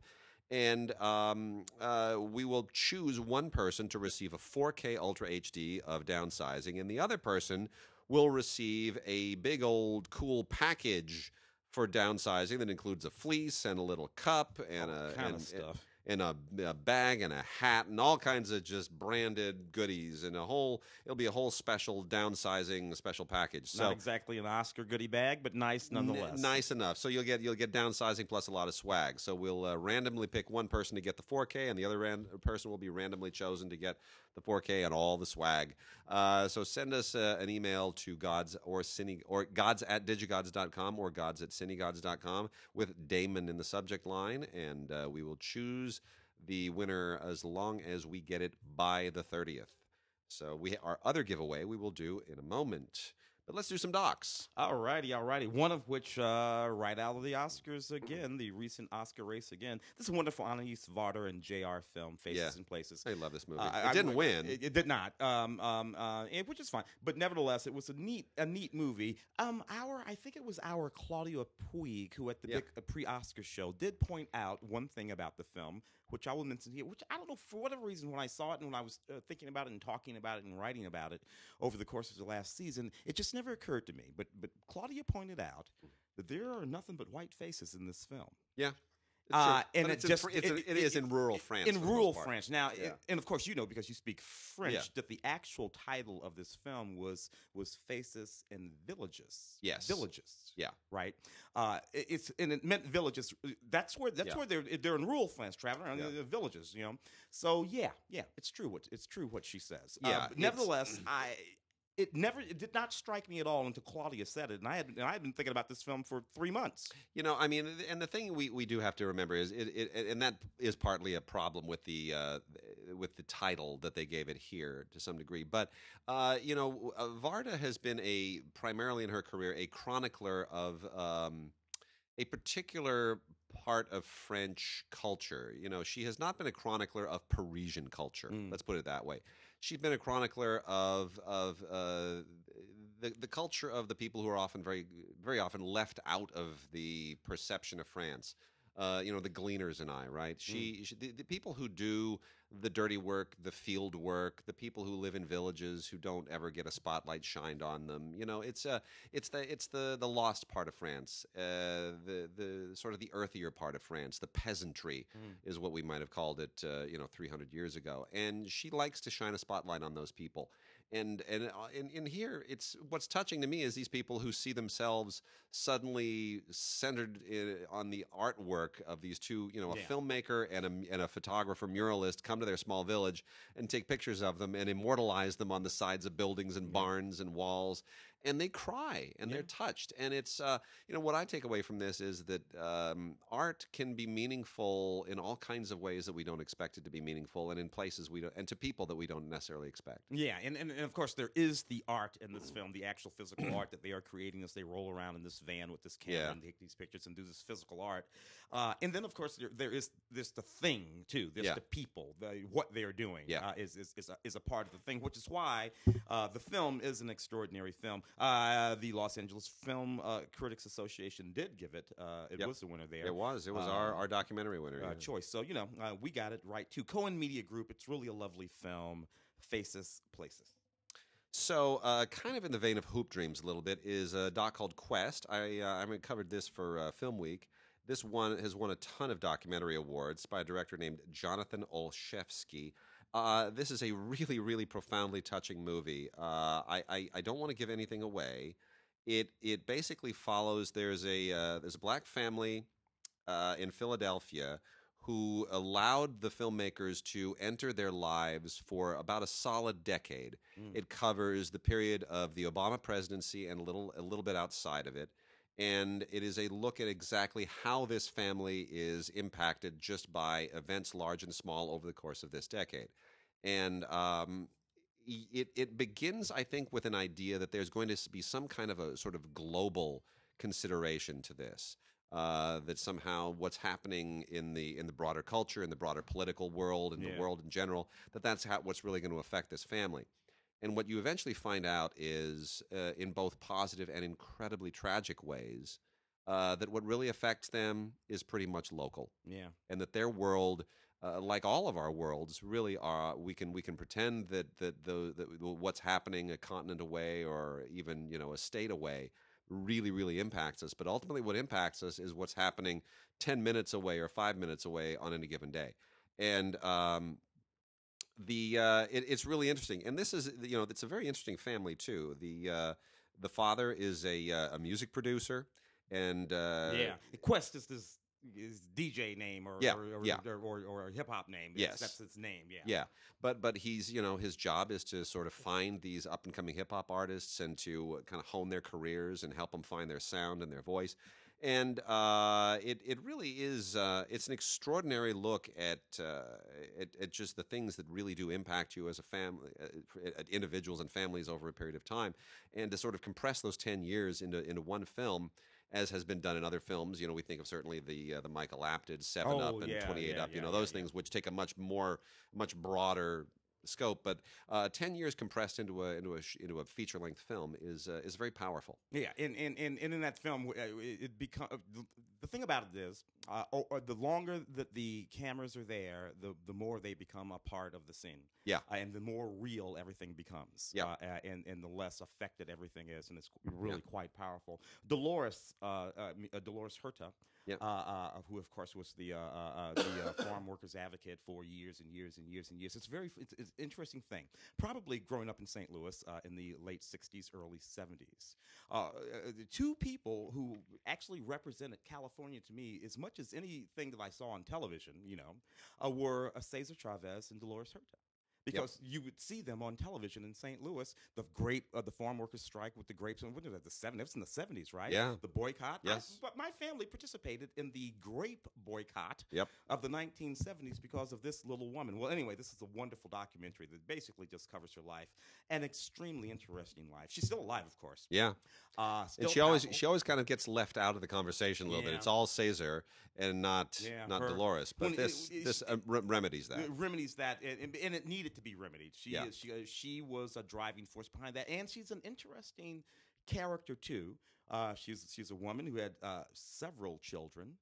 And um, uh, we will choose one person to receive a 4K Ultra HD of downsizing, and the other person will receive a big old cool package for downsizing that includes a fleece and a little cup and All a kind and, of stuff. And a, a bag and a hat and all kinds of just branded goodies and a whole it'll be a whole special downsizing special package. So Not exactly an Oscar goodie bag, but nice N- nonetheless. nice enough. So you'll get you'll get downsizing plus a lot of swag. So we'll uh, randomly pick one person to get the 4k and the other ran- person will be randomly chosen to get the 4k and all the swag. Uh, so send us uh, an email to gods or cine or gods at digigods.com or gods at cinegods.com with damon in the subject line. And uh, we will choose the winner as long as we get it by the 30th so we our other giveaway we will do in a moment but let's do some docs Alrighty, alrighty. One of which, uh, right out of the Oscars again, the recent Oscar race again. This wonderful Agnès Varda and JR film, Faces Yeah. and Places. I love this movie. Uh, it I- didn't I- win. It, it did not. Um, um, uh, and- which is fine, but nevertheless, it was a neat, a neat movie. Um, our, I think it was our Claudia Puig who at the Yeah. uh, pre-Oscar show did point out one thing about the film, which I will mention here. Which I don't know for whatever reason when I saw it and when I was uh, thinking about it and talking about it and writing about it over the course of the last season, it just never occurred to me. But but Claudia pointed out that there are nothing but white faces in this film. yeah. It's Uh, and it's in just Fr- it's in- it- it it- is in rural France. in rural France. Now, Yeah. it- and of course, you know because you speak French Yeah. that the actual title of this film was was Faces and Villages. Yes. villages. Yeah. right. Uh, it- it's and it meant villages. That's where that's Yeah. where they're they're in rural France, traveling around the villages. You know, so yeah, yeah, it's true. What it's true what she says. Uh, Yeah, it's- nevertheless, I. It never, it did not strike me at all until Claudia said it, and I had, and I had been thinking about this film for three months. You know, I mean, and the thing we, we do have to remember is it, it and that is partly a problem with the uh, with the title that they gave it here to some degree. But uh, you know, uh, Varda has been a primarily in her career a chronicler of um, a particular part of French culture. You know, she has not been a chronicler of Parisian culture. Mm. Let's put it that way. She's been a chronicler of of uh, the the culture of the people who are often very very often left out of the perception of France. Uh, you know, the gleaners and I, right? She, she the, the people who do the dirty work, the field work, the people who live in villages who don't ever get a spotlight shined on them. You know, it's uh, it's the it's the the lost part of France, uh, the the sort of the earthier part of France, the peasantry is what we might have called it, uh, you know, 300 years ago. And she likes to shine a spotlight on those people. And and uh, in, in here, it's what's touching to me is these people who see themselves suddenly centered in, on the artwork of these two, you know, a Yeah. filmmaker and a, and a photographer muralist come to their small village and take pictures of them and immortalize them on the sides of buildings and barns and walls. And they cry and they're touched. And it's, uh, you know, what I take away from this is that um, art can be meaningful in all kinds of ways that we don't expect it to be meaningful, and in places we don't, and to people that we don't necessarily expect. Yeah, and, and, and of course there is the art in this film, the actual physical art that they are creating as they roll around in this van with this camera Yeah. and take these pictures and do this physical art. Uh, and then of course there, there is this the thing too. There's Yeah. the people, the what they're doing. Yeah. uh, is is is a, is a part of the thing, which is why uh, the film is an extraordinary film. Uh, the Los Angeles Film uh, Critics Association did give it. Uh, it Yep. was the winner there. It was, it was our, Um, our documentary winner. uh, yeah. choice. So you know, uh, we got it right too. Cohen Media Group. It's really a lovely film. Faces, places. So, uh, kind of in the vein of Hoop Dreams a little bit is a doc called Quest. I uh, I covered this for uh, Film Week. This one has won a ton of documentary awards by a director named Jonathan Olshefski. Uh, this is a really, really profoundly touching movie. Uh, I, I I don't want to give anything away. It it basically follows. There's a uh, there's a black family uh, in Philadelphia who allowed the filmmakers to enter their lives for about a solid decade. It covers the period of the Obama presidency and a little a little bit outside of it. And it is a look at exactly how this family is impacted just by events large and small over the course of this decade. And um, it, it begins, I think, with an idea that there's going to be some kind of a sort of global consideration to this. Uh, that somehow what's happening in the in the broader culture, in the broader political world, in Yeah. the world in general, that that's how, what's really going to affect this family. And what you eventually find out is, uh, in both positive and incredibly tragic ways, uh, that what really affects them is pretty much local Yeah. and that their world, uh, like all of our worlds, really are. We can we can pretend that that the that what's happening a continent away or even you know a state away really really impacts us. But ultimately, what impacts us is what's happening ten minutes away or five minutes away on any given day, and. Um, the uh, it, it's really interesting, and this is you know it's a very interesting family too. The uh, the father is a uh, a music producer, and uh, yeah. Quest is this is DJ name or Yeah, or, or, yeah. or, or, or a hip hop name. It's- Yes. that's its name. Yeah. Yeah, but but he's you know his job is to sort of find these up and coming hip hop artists and to kind of hone their careers and help them find their sound and their voice. And uh, it it really is uh, it's an extraordinary look at, uh, at at just the things that really do impact you as a family, uh, at individuals and families over a period of time, and to sort of compress those ten years into into one film. As has been done in other films, you know, we think of certainly the uh, the Michael Apted Seven Oh, Up and yeah, Twenty Eight yeah, Up, you yeah, know, those things which take a much more much broader scope. But uh, ten years compressed into a into a into a feature length film is uh, is very powerful. Yeah, and and, and, in that film, uh, it, it become the thing about it is, uh, or, or the longer that the cameras are there, the the more they become a part of the scene. Yeah. uh, and the more real everything becomes. Yeah. uh, uh, and and the less affected everything is, and it's really quite powerful. Dolores, uh, uh, uh, Dolores Huerta. Yeah. Uh, uh, who of course was the uh, uh, uh, the uh, farm workers advocate for years and years and years and years. It's very it's, it's an interesting thing. Probably growing up in St. Louis uh, in the late '60s, early '70s, uh, uh, the two people who actually represented California to me as much as anything that I saw on television, you know, uh, were uh, Cesar Chavez and Dolores Huerta. Because you would see them on television in St. Louis, the grape, uh, the farm workers strike with the grapes. And when was that? The seven? It was in the seventies, right? Yeah. The boycott. I- Yes. but my family participated in the grape boycott Yep. of the 1970s because of this little woman. Well, anyway, this is a wonderful documentary that basically just covers her life, an extremely interesting life. She's still alive, of course. Yeah, Uh, and she always she always kind of gets left out of the conversation a little bit. It's all Cesar and not Yeah, not her- Dolores. But when it- this it- this uh, re- remedies that. Remedies that, and, and- and it needed to be remedied. She Yeah. is, she uh, she was a driving force behind that, and she's an interesting character too. Uh, she's she's a woman who had uh, several children.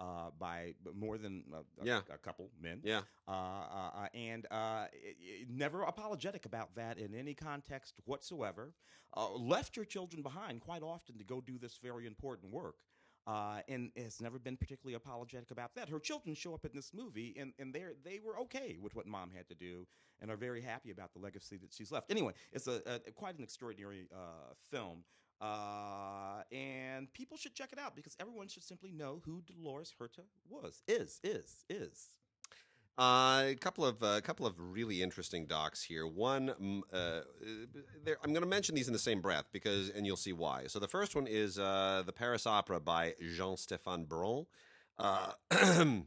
Uh, by more than uh, a, Yeah. a couple men, Yeah, uh, uh, uh, and uh, i- i- never apologetic about that in any context whatsoever. Uh, left your children behind quite often to go do this very important work. Uh, and has never been particularly apologetic about that. Her children show up in this movie, and, and they they were okay with what mom had to do, and are very happy about the legacy that she's left. Anyway, it's a, a quite an extraordinary uh, film, uh, and people should check it out because everyone should simply know who Dolores Huerta was, is, is, is. Uh, a couple of a couple of really interesting docs here. One, mm, uh, I'm going to mention these in the same breath because, and you'll see why. So the first one is uh, the Paris Opera by Jean-Stéphane Bron. Uh,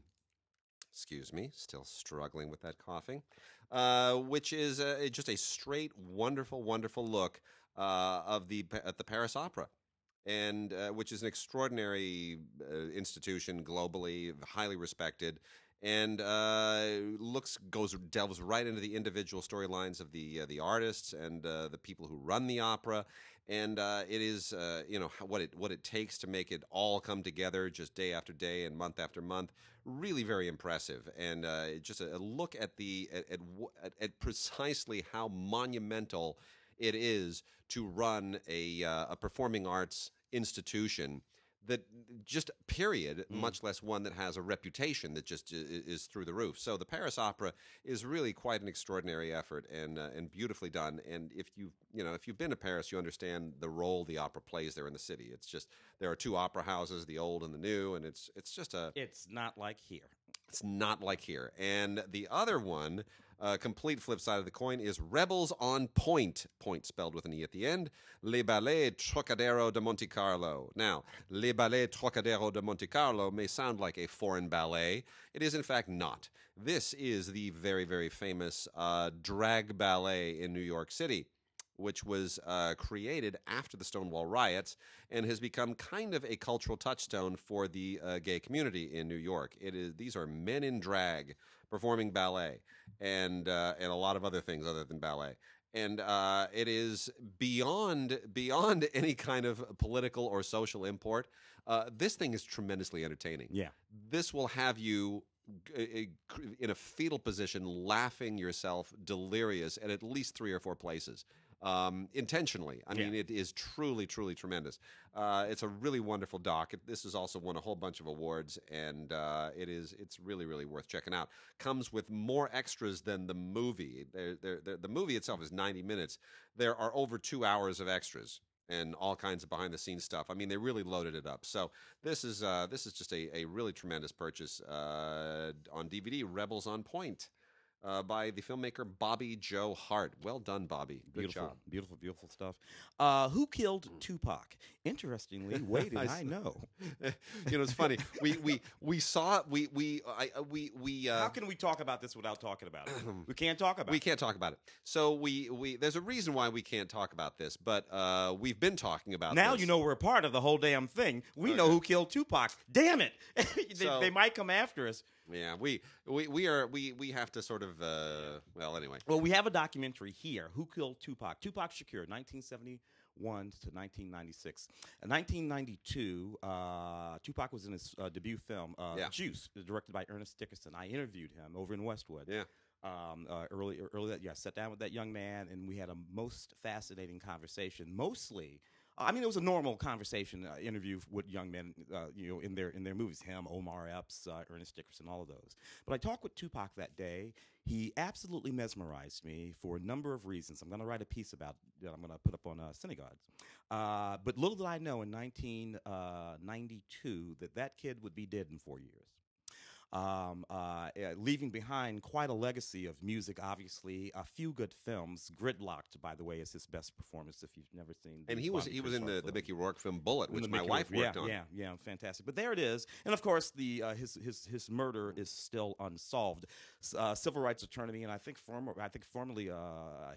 excuse me, still struggling with that coughing. Uh, which is uh, just a straight, wonderful, wonderful look uh, of the at the Paris Opera and uh, which is an extraordinary uh, institution globally, highly respected, and uh, looks goes delves right into the individual storylines of the uh, the artists and uh, the people who run the opera, and uh, it is you know what it what it takes to make it all come together just day after day and month after month. Really, very impressive, and just a, a, look at the at, at, at precisely how monumental it is to run a, uh, a performing arts institution that just period mm. much less one that has a reputation that just is through the roof. So the paris opera is really quite an extraordinary effort and uh, and beautifully done. And if you you know if you've been to paris you understand the role the opera plays there in the city. It's just there are two opera houses the old and the new and it's it's just a it's not like here. It's not like here. And the other one uh, complete flip side of the coin is Rebels on Pointe, point spelled with an E at the end, Les Ballets Trockadero de Monte Carlo. Now, Les Ballets Trockadero de Monte Carlo may sound like a foreign ballet. It is, in fact, not. This is the very, very famous uh, drag ballet in New York City which was uh, created after the Stonewall riots and has become kind of a cultural touchstone for the uh, gay community in New York. It is these are men in drag performing ballet and uh, and a lot of other things other than ballet. And uh, it is beyond beyond any kind of political or social import. Uh, this thing is tremendously entertaining. Yeah, this will have you in a fetal position, laughing yourself delirious at at least three or four places um, intentionally. I yeah. mean, it is truly, truly tremendous. Uh, it's a really wonderful doc. It, this has also won a whole bunch of awards, and uh, it is it's really, really worth checking out. Comes with more extras than the movie. They're, they're, they're, the movie itself is ninety minutes. There are over two hours of extras and all kinds of behind the scenes stuff. I mean, they really loaded it up. So this is uh, this is just a, a really tremendous purchase uh, on DVD. Rebels on Pointe uh, by the filmmaker Bobbi Jo Hart. Well done, Bobby. Good beautiful, job. beautiful, beautiful stuff. Uh, who killed Tupac? Interestingly, and I, I know. you know, it's funny. we we we saw we we I, uh, we we. Uh, How can we talk about this without talking about it? we can't talk about. It. We it. can't talk about it. So we we there's a reason why we can't talk about this, but uh, we've been talking about. Now this. you know we're a part of the whole damn thing. We okay. know who killed Tupac. Damn it! they, so, they might come after us. Yeah, we we we are we we have to sort of uh, well anyway. Well, we have a documentary here. Who killed Tupac? Tupac Shakur, 1971 to 1996. In 1992, uh, Tupac was in his uh, debut film, uh, yeah. Juice, directed by Ernest Dickerson. I interviewed him over in Westwood. Yeah. Um, uh, early, early that, yeah, sat down with that young man, and we had a most fascinating conversation. Mostly I mean, it was a normal conversation uh, interview with young men, uh, you know, in their in their movies. Him, Omar Epps, uh, Ernest Dickerson, all of those. But I talked with Tupac that day. He absolutely mesmerized me for a number of reasons. I'm going to write a piece about that. I'm going to put up on uh, CineGods. Uh, but little did I know in 1992 uh, that that kid would be dead in four years um, uh, eh, leaving behind quite a legacy of music, obviously. A few good films. Gridlock'd, by the way, is his best performance if you've never seen And he was he was in the, the Mickey Rourke film Bullet, which my Mickey wife Rourke, worked yeah, on. Yeah, yeah, fantastic. But there it is. And of course, the uh, his, his, his murder is still unsolved. Uh, civil rights attorney, and I think former, I think formerly uh,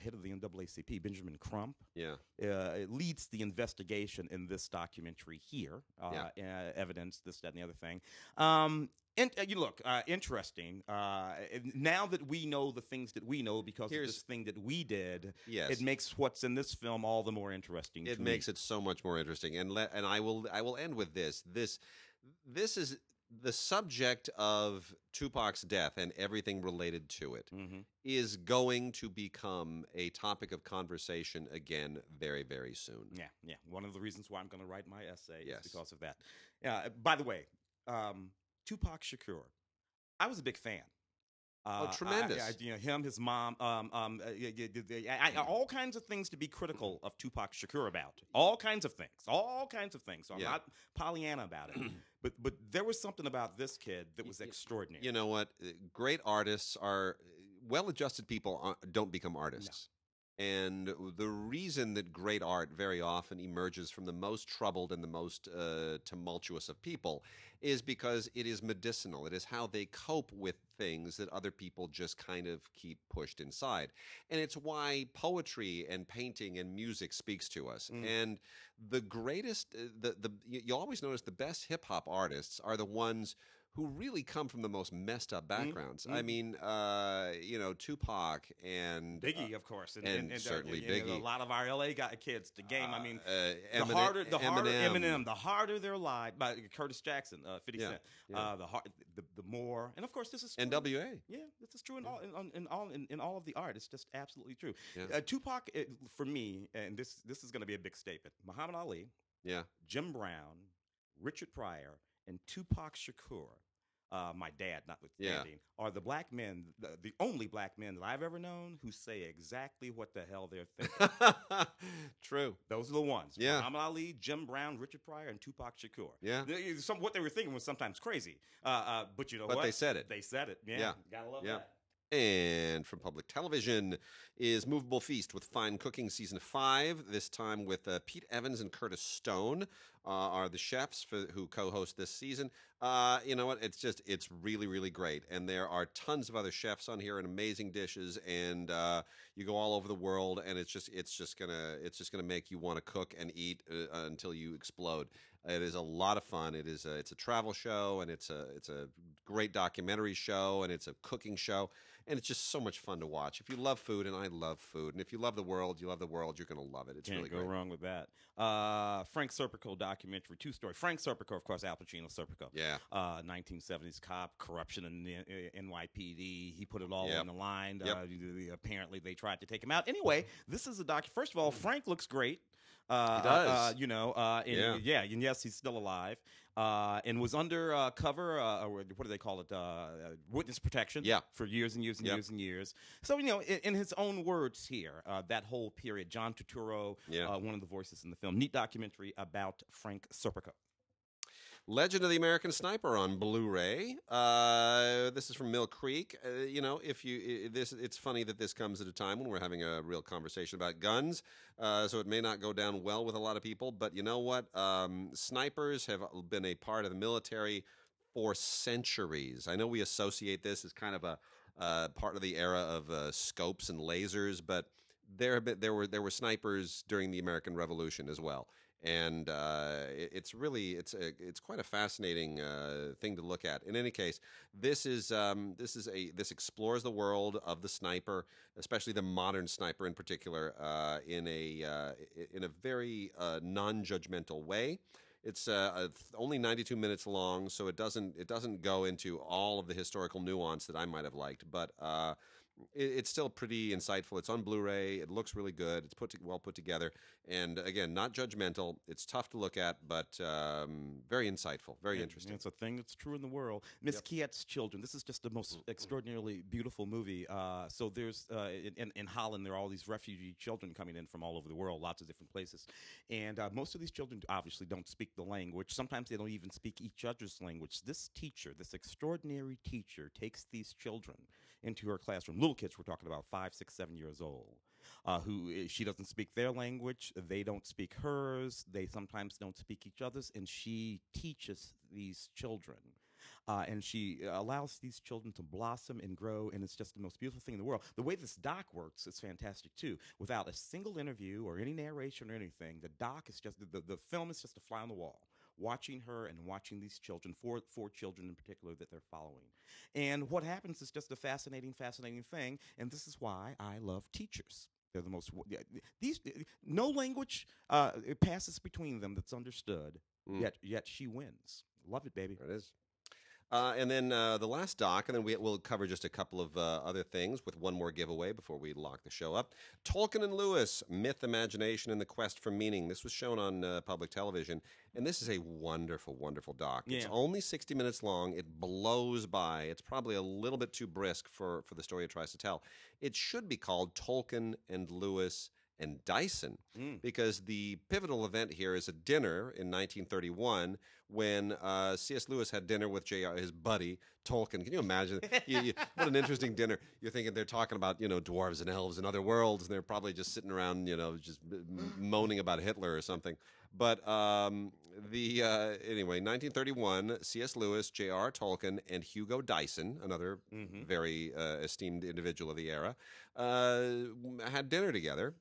head of the NAACP, Benjamin Crump, yeah, uh, leads the investigation in this documentary here. Uh, yeah. evidence, this, that, and the other thing. Um, and uh, you look uh, interesting. Uh, now that we know the things that we know because Here's, of this thing that we did, yes. it makes what's in this film all the more interesting. It makes me. it so much more interesting. And let and I will I will end with this. This this is the subject of Tupac's death and everything related to it mm-hmm. is going to become a topic of conversation again very, very soon. Yeah, yeah. One of the reasons why I'm going to write my essay yes. is because of that. Yeah. by the way, um, Tupac Shakur. I was a big fan. Uh, oh, tremendous! I, I, you know him, his mom, um, um, uh, I, I, all kinds of things to be critical of Tupac Shakur about. All kinds of things. All kinds of things. So I'm yeah. not Pollyanna about it. but but there was something about this kid that was extraordinary. You know what? Great artists are well-adjusted people don't become artists. And the reason that great art very often emerges from the most troubled and the most uh, tumultuous of people is because it is medicinal. It is how they cope with things that other people just kind of keep pushed inside. And it's why poetry and painting and music speaks to us. Mm. And the greatest, uh, the, the, you you always notice the best hip hop artists are the ones who really come from the most messed up backgrounds. I mhm. mean, uh, you know, Tupac and uh, Biggie, of course, and, and uh, certainly know, Biggie. A lot of our LA guy kids, the game. I mean, uh, the Eminem, harder, the harder Eminem. Eminem, the harder their life. By Curtis Jackson, uh, Fifty Yeah, Cent, yeah. uh, the, hard, the the more, and of course, this is true. NWA. Yeah, this is true in all in, in all in, in all of the art. It's just absolutely true. Yeah. Uh, Tupac, uh, for me, and this this is going to be a big statement. Muhammad Ali, Yeah. Jim Brown, Richard Pryor, and Tupac Shakur. Uh, my dad, notwithstanding, are the black men, the, the only black men that I've ever known who say exactly what the hell they're thinking. True. Those are the ones. Yeah. Muhammad Ali, Jim Brown, Richard Pryor, and Tupac Shakur. Yeah. Some, what they were thinking was sometimes crazy. Uh, uh, but you know But what? they said it. They said it. Yeah. Yeah. Gotta love Yeah. that. And from public television is Moveable Feast with Fine Cooking Season 5, this time with uh, Pete Evans and Curtis Stone uh, are the chefs for, who co-host this season. Uh, you know what? It's just, it's really, really great. And there are tons of other chefs on here and amazing dishes. And uh, you go all over the world and it's just, it's just gonna, it's just gonna make you want to cook and eat uh, until you explode. It is a lot of fun. It is a, it's a travel show and it's a, it's a great documentary show and it's a cooking show and it's just so much fun to watch. If you love food, and I love food, and if you love the world, you love the world, you're going to love it. It's Can't really go great. wrong with that. Uh, Frank Serpico documentary, two story. Frank Serpico, of course, Al Pacino Serpico. Yeah, Uh, 1970s cop, corruption in the uh, NYPD. He put it all Yep. on the line. Yep. Uh, apparently, they tried to take him out. Anyway, this is a doc. First of all, Frank looks great. Uh, He does. Uh, you know, uh, and, Yeah. yeah, and yes, he's still alive. Uh, and was under uh, cover, uh, or what do they call it? Uh, uh, witness protection. Yeah. For years and years and Yep. years and years. So you know, in, in his own words here, uh, that whole period, John Turturro, yeah. uh, one of the voices in the film, neat documentary about Frank Serpico. Legend of the American Sniper on Blu-ray. Uh, this is from Mill Creek. Uh, you know, if you this, it's funny that this comes at a time when we're having a real conversation about guns. Uh, so it may not go down well with a lot of people, but you know what? Um, snipers have been a part of the military for centuries. I know we associate this as kind of a uh, part of the era of uh, scopes and lasers, but there have been, there were there were snipers during the American Revolution as well and uh, it- it's really it's a, it's quite a fascinating uh, thing to look at. In any case, this is um, this is a this explores the world of the sniper, especially the modern sniper in particular, uh, in a uh, in a very uh, non-judgmental way. It's uh, uh, only 92 minutes long, so it doesn't it doesn't go into all of the historical nuance that I might have liked, but. It, it's still pretty insightful. It's on Blu-ray. It looks really good. It's put to, well put together, and again, not judgmental. It's tough to look at, but um, very insightful, very And interesting. It's a thing that's true in the world. Miss Kiet's Children. This is just the most extraordinarily beautiful movie. Uh, so there's uh, in, in Holland there are all these refugee children coming in from all over the world, lots of different places, and uh, most of these children obviously don't speak the language. Sometimes they don't even speak each other's language. This teacher, this extraordinary teacher, takes these children into her classroom. Little kids, we're talking about five, six, seven years old. Uh, who uh, she doesn't speak their language, they don't speak hers, they sometimes don't speak each other's, and she teaches these children. Uh, and she allows these children to blossom and grow, and it's just the most beautiful thing in the world. The way this doc works is fantastic too. Without a single interview or any narration or anything, the doc is just the, the film is just a fly on the wall. Watching her and watching these children, four four children in particular that they're following, and what happens is just a fascinating, fascinating thing. And this is why I love teachers. They're the most these no language uh, it passes between them that's understood. Mm. Yet yet she wins. Love it, baby. There it is. Uh, and then uh, the last doc, and then we, we'll cover just a couple of uh, other things with one more giveaway before we lock the show up. Tolkien and Lewis, Myth, Imagination, and the Quest for Meaning. This was shown on uh, public television, and this is a wonderful, wonderful doc. It's only 60 minutes long. It blows by. It's probably a little bit too brisk for, for the story it tries to tell. It should be called Tolkien and Lewis and Dyson Mm. because the pivotal event here is a dinner in 1931 when uh, C.S. Lewis had dinner with J.R. his buddy Tolkien. Can you imagine? you, you, what an interesting dinner! You're thinking they're talking about you know dwarves and elves and other worlds, and they're probably just sitting around you know just m- moaning about Hitler or something. But um, the uh, anyway, 1931, C.S. Lewis, J.R. Tolkien, and Hugo Dyson, another Mhm. very uh, esteemed individual of the era, uh, had dinner together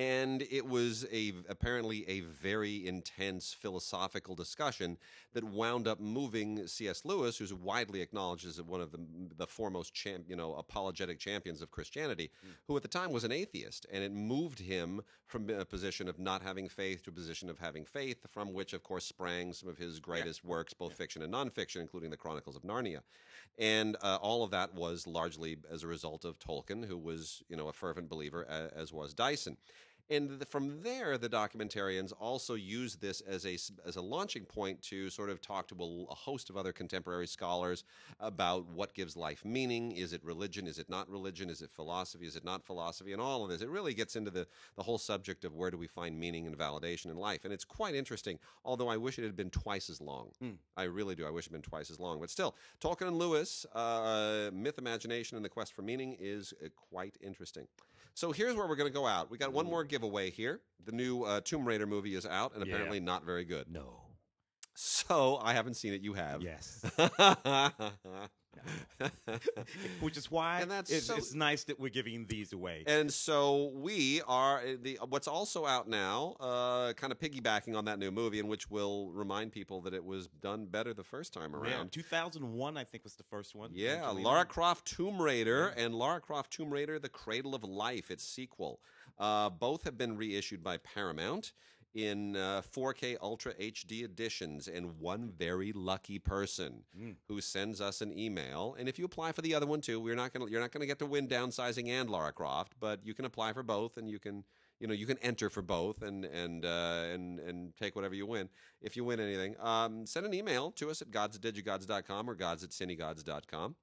and it was a apparently a very intense philosophical discussion that wound up moving C.S. Lewis, who's widely acknowledged as one of the the foremost champ, you know, apologetic champions of Christianity, who at the time was an atheist, and it moved him from a position of not having faith to a position of having faith, from which, of course, sprang some of his greatest works, both fiction and nonfiction, including the Chronicles of Narnia. And uh, all of that was largely as a result of Tolkien, who was, you know, a fervent believer, a- as was Dyson. And th- from there, the documentarians also use this as a as a launching point to sort of talk to a host of other contemporary scholars about what gives life meaning. Is it religion? Is it not religion? Is it philosophy? Is it not philosophy? And all of this. It really gets into the the whole subject of where do we find meaning and validation in life. And it's quite interesting. Although I wish it had been twice as long. Hmm. I really do. I wish it had been twice as long. But still, Tolkien and Lewis, uh, myth, imagination, and the quest for meaning is uh, quite interesting. So here's where we're going to go out. We got one more giveaway here. The new uh, Tomb Raider movie is out, and Yeah. apparently not very good. No. So I haven't seen it. You have. Yes. Which is why And that's it's, so- it's nice that we're giving these away. And so we are uh, the what's also out now, uh, kind of piggybacking on that new movie, in which we'll remind people that it was done better the first time Yeah, around. 2001, I think, was the first one. Yeah, Angelina. Lara Croft Tomb Raider and Lara Croft Tomb Raider: The Cradle of Life, its sequel. Uh, both have been reissued by Paramount in uh, 4K Ultra HD editions, and one very lucky person Mm. who sends us an email. And if you apply for the other one too, we're not gonna you're not gonna get to win downsizing and Lara Croft, but you can apply for both, and you can you know you can enter for both and and uh, and and take whatever you win if you win anything. Um, send an email to us at gods at digigods.com or gods at cinegods.com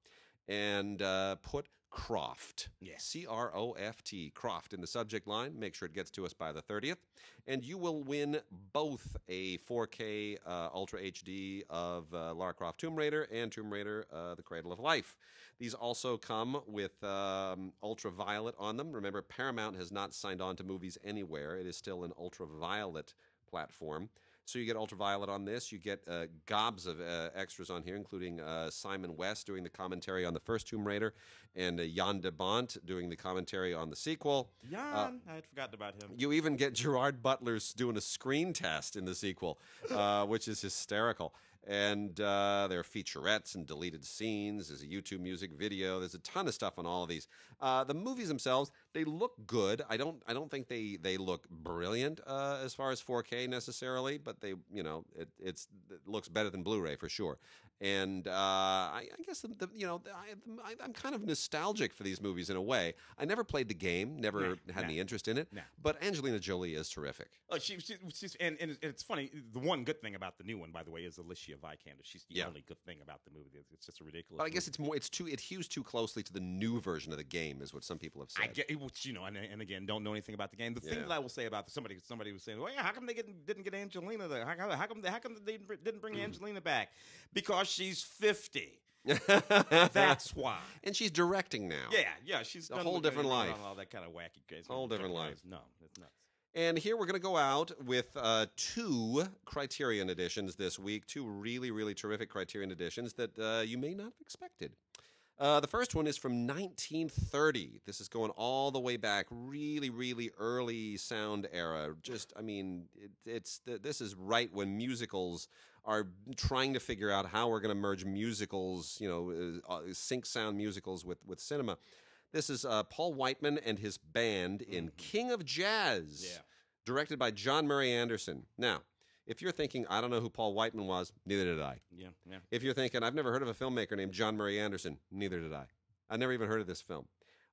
and uh, put Croft, Yes. C R O F T, Croft in the subject line. Make sure it gets to us by the 30th. And you will win both a 4K uh, Ultra HD of uh, Lara Croft Tomb Raider and Tomb Raider uh, The Cradle of Life. These also come with um, ultraviolet on them. Remember, Paramount has not signed on to movies anywhere, it is still an ultraviolet platform. So you get ultraviolet on this. You get uh, gobs of uh, extras on here, including uh, Simon West doing the commentary on the first Tomb Raider, and uh, Jan de Bont doing the commentary on the sequel. Jan, I had forgotten about him. You even get Gerard Butler's doing a screen test in the sequel, uh, which is hysterical. And uh, there are featurettes and deleted scenes. There's a YouTube music video. There's a ton of stuff on all of these. Uh, the movies themselves, they look good. I don't, I don't think they they look brilliant uh, as far as 4K necessarily, but they, you know, it, it's it looks better than Blu-ray for sure. And uh, I, I guess the, the, you know I, I, I'm kind of nostalgic for these movies in a way. I never played the game, never Nah, had nah. any interest in it. Nah. But Angelina Jolie is terrific. Oh, she, she, she's and, and it's funny. The one good thing about the new one, by the way, is Alicia Vikander. She's the Yeah. only good thing about the movie. It's, just a ridiculous. But I guess movie. it's more. It's too. It hews too closely to the new version of the game, is what some people have said. I get which, you know, and, and again, don't know anything about the game. The thing that I will say about the, somebody, somebody was saying, "Well, yeah, how come they get, didn't get Angelina? There? How, how, how come, how come they didn't didn't bring Angelina back? Because she's fifty. That's why. and she's directing now. Yeah, yeah, she's A done whole with different life. All that kind of wacky crazy. Whole different life. No, it's nuts. And here we're going to go out with uh, two Criterion editions this week. Two really, really terrific Criterion editions that uh, you may not have expected. Uh, the first one is from 1930. This is going all the way back, really, really early sound era. Just, I mean, it, it's th- this is right when musicals are trying to figure out how we're going to merge musicals, you know, uh, uh, sync sound musicals with with cinema. This is uh, Paul Whiteman and his band in King of Jazz, Yeah. directed by John Murray Anderson. Now, if you're thinking, I don't know who Paul Whiteman was, neither did I. Yeah, yeah. If you're thinking, I've never heard of a filmmaker named John Murray Anderson, neither did I. I never even heard of this film.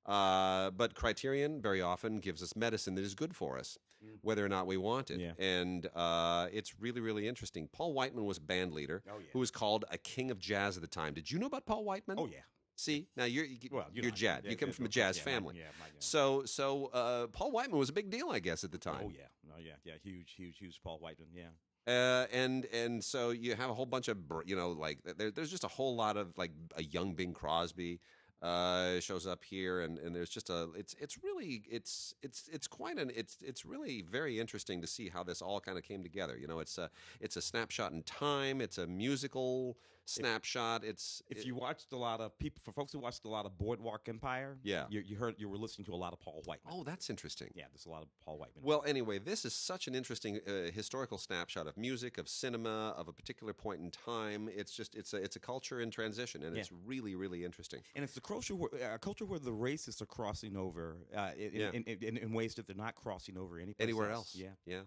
Uh, but Criterion very often gives us medicine that is good for us, whether or not we want it. Yeah. And uh, it's really, really interesting. Paul Whiteman was band leader, Oh, yeah. who was called a king of jazz at the time. Did you know about Paul Whiteman? Oh yeah. See, now you're you, Well, you you're jazz. You come from a jazz yeah, family. yeah, my- yeah. So so uh, Paul Whiteman was a big deal, I guess, at the time. Oh yeah, no, yeah, yeah, huge, huge, huge. Paul Whiteman, yeah. Uh, and and so you have a whole bunch of you know like there, there's just a whole lot of like a young Bing Crosby uh, shows up here, and, and there's just a it's it's really it's it's it's quite an it's it's really very interesting to see how this all kind of came together. You know, it's a it's a snapshot in time. It's a musical snapshot. It's If it- you watched a lot of people, for folks who watched a lot of Boardwalk Empire, Yeah. you, you heard you were listening to a lot of Paul Whiteman. oh that's interesting. yeah, there's a lot of Paul Whiteman. Well, anyway, this is such an interesting uh, historical snapshot of music, of cinema, of a particular point in time. It's just it's a it's a culture in transition, and Yeah. it's really really interesting. and it's a culture where, uh, a culture where the racists are crossing over uh, in, Yeah. in, in, in, in ways that they're not crossing over any Anywhere else, Yeah. yeah.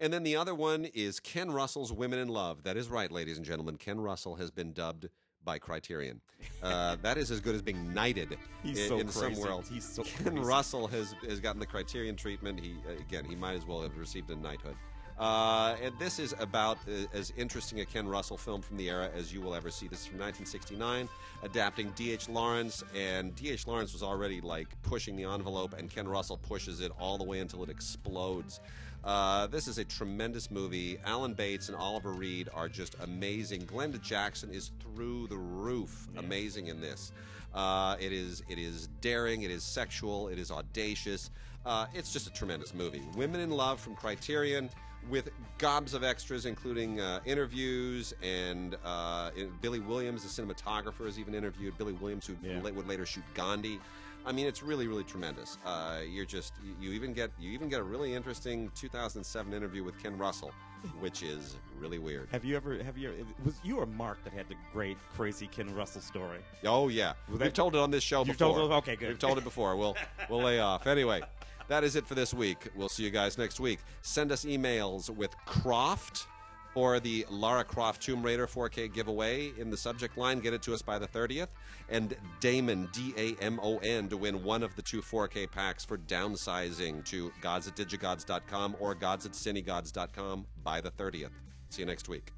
And then the other one is Ken Russell's Women in Love. That is right, ladies and gentlemen. Ken Russell has been dubbed by Criterion. Uh, that is as good as being knighted He's in, so in some crazy. worlds. He's so Ken crazy. Russell has has gotten the Criterion treatment. He again, he might as well have received a knighthood. Uh, and this is about uh, as interesting a Ken Russell film from the era as you will ever see. This is from 1969, adapting D.H. Lawrence, and D.H. Lawrence was already like pushing the envelope, and Ken Russell pushes it all the way until it explodes. Uh, this is a tremendous movie. Alan Bates and Oliver Reed are just amazing. Glenda Jackson is through the roof, amazing in this. Uh, it is it is daring, it is sexual, it is audacious. Uh, it's just a tremendous movie. Women in Love from Criterion with gobs of extras, including uh, interviews and uh, Billy Williams, the cinematographer, is even interviewed. Billy Williams, who Yeah. would later shoot Gandhi. I mean, it's really, really tremendous. Uh, you're just you, even get you even get a really interesting 2007 interview with Ken Russell, which is really weird. Have you ever? Have you? Was you or Mark that had the great crazy Ken Russell story? Oh yeah, we've that- told it on this show You've before. told it? Okay, good. We've told it before. We'll we'll lay off anyway. That is it for this week. We'll see you guys next week. Send us emails with Croft or the Lara Croft Tomb Raider 4K giveaway in the subject line. Get it to us by the 30th. And Damon, D A M O N, to win one of the two 4K packs for downsizing to gods at digigods.com or gods at cinegods.com by the 30th. See you next week.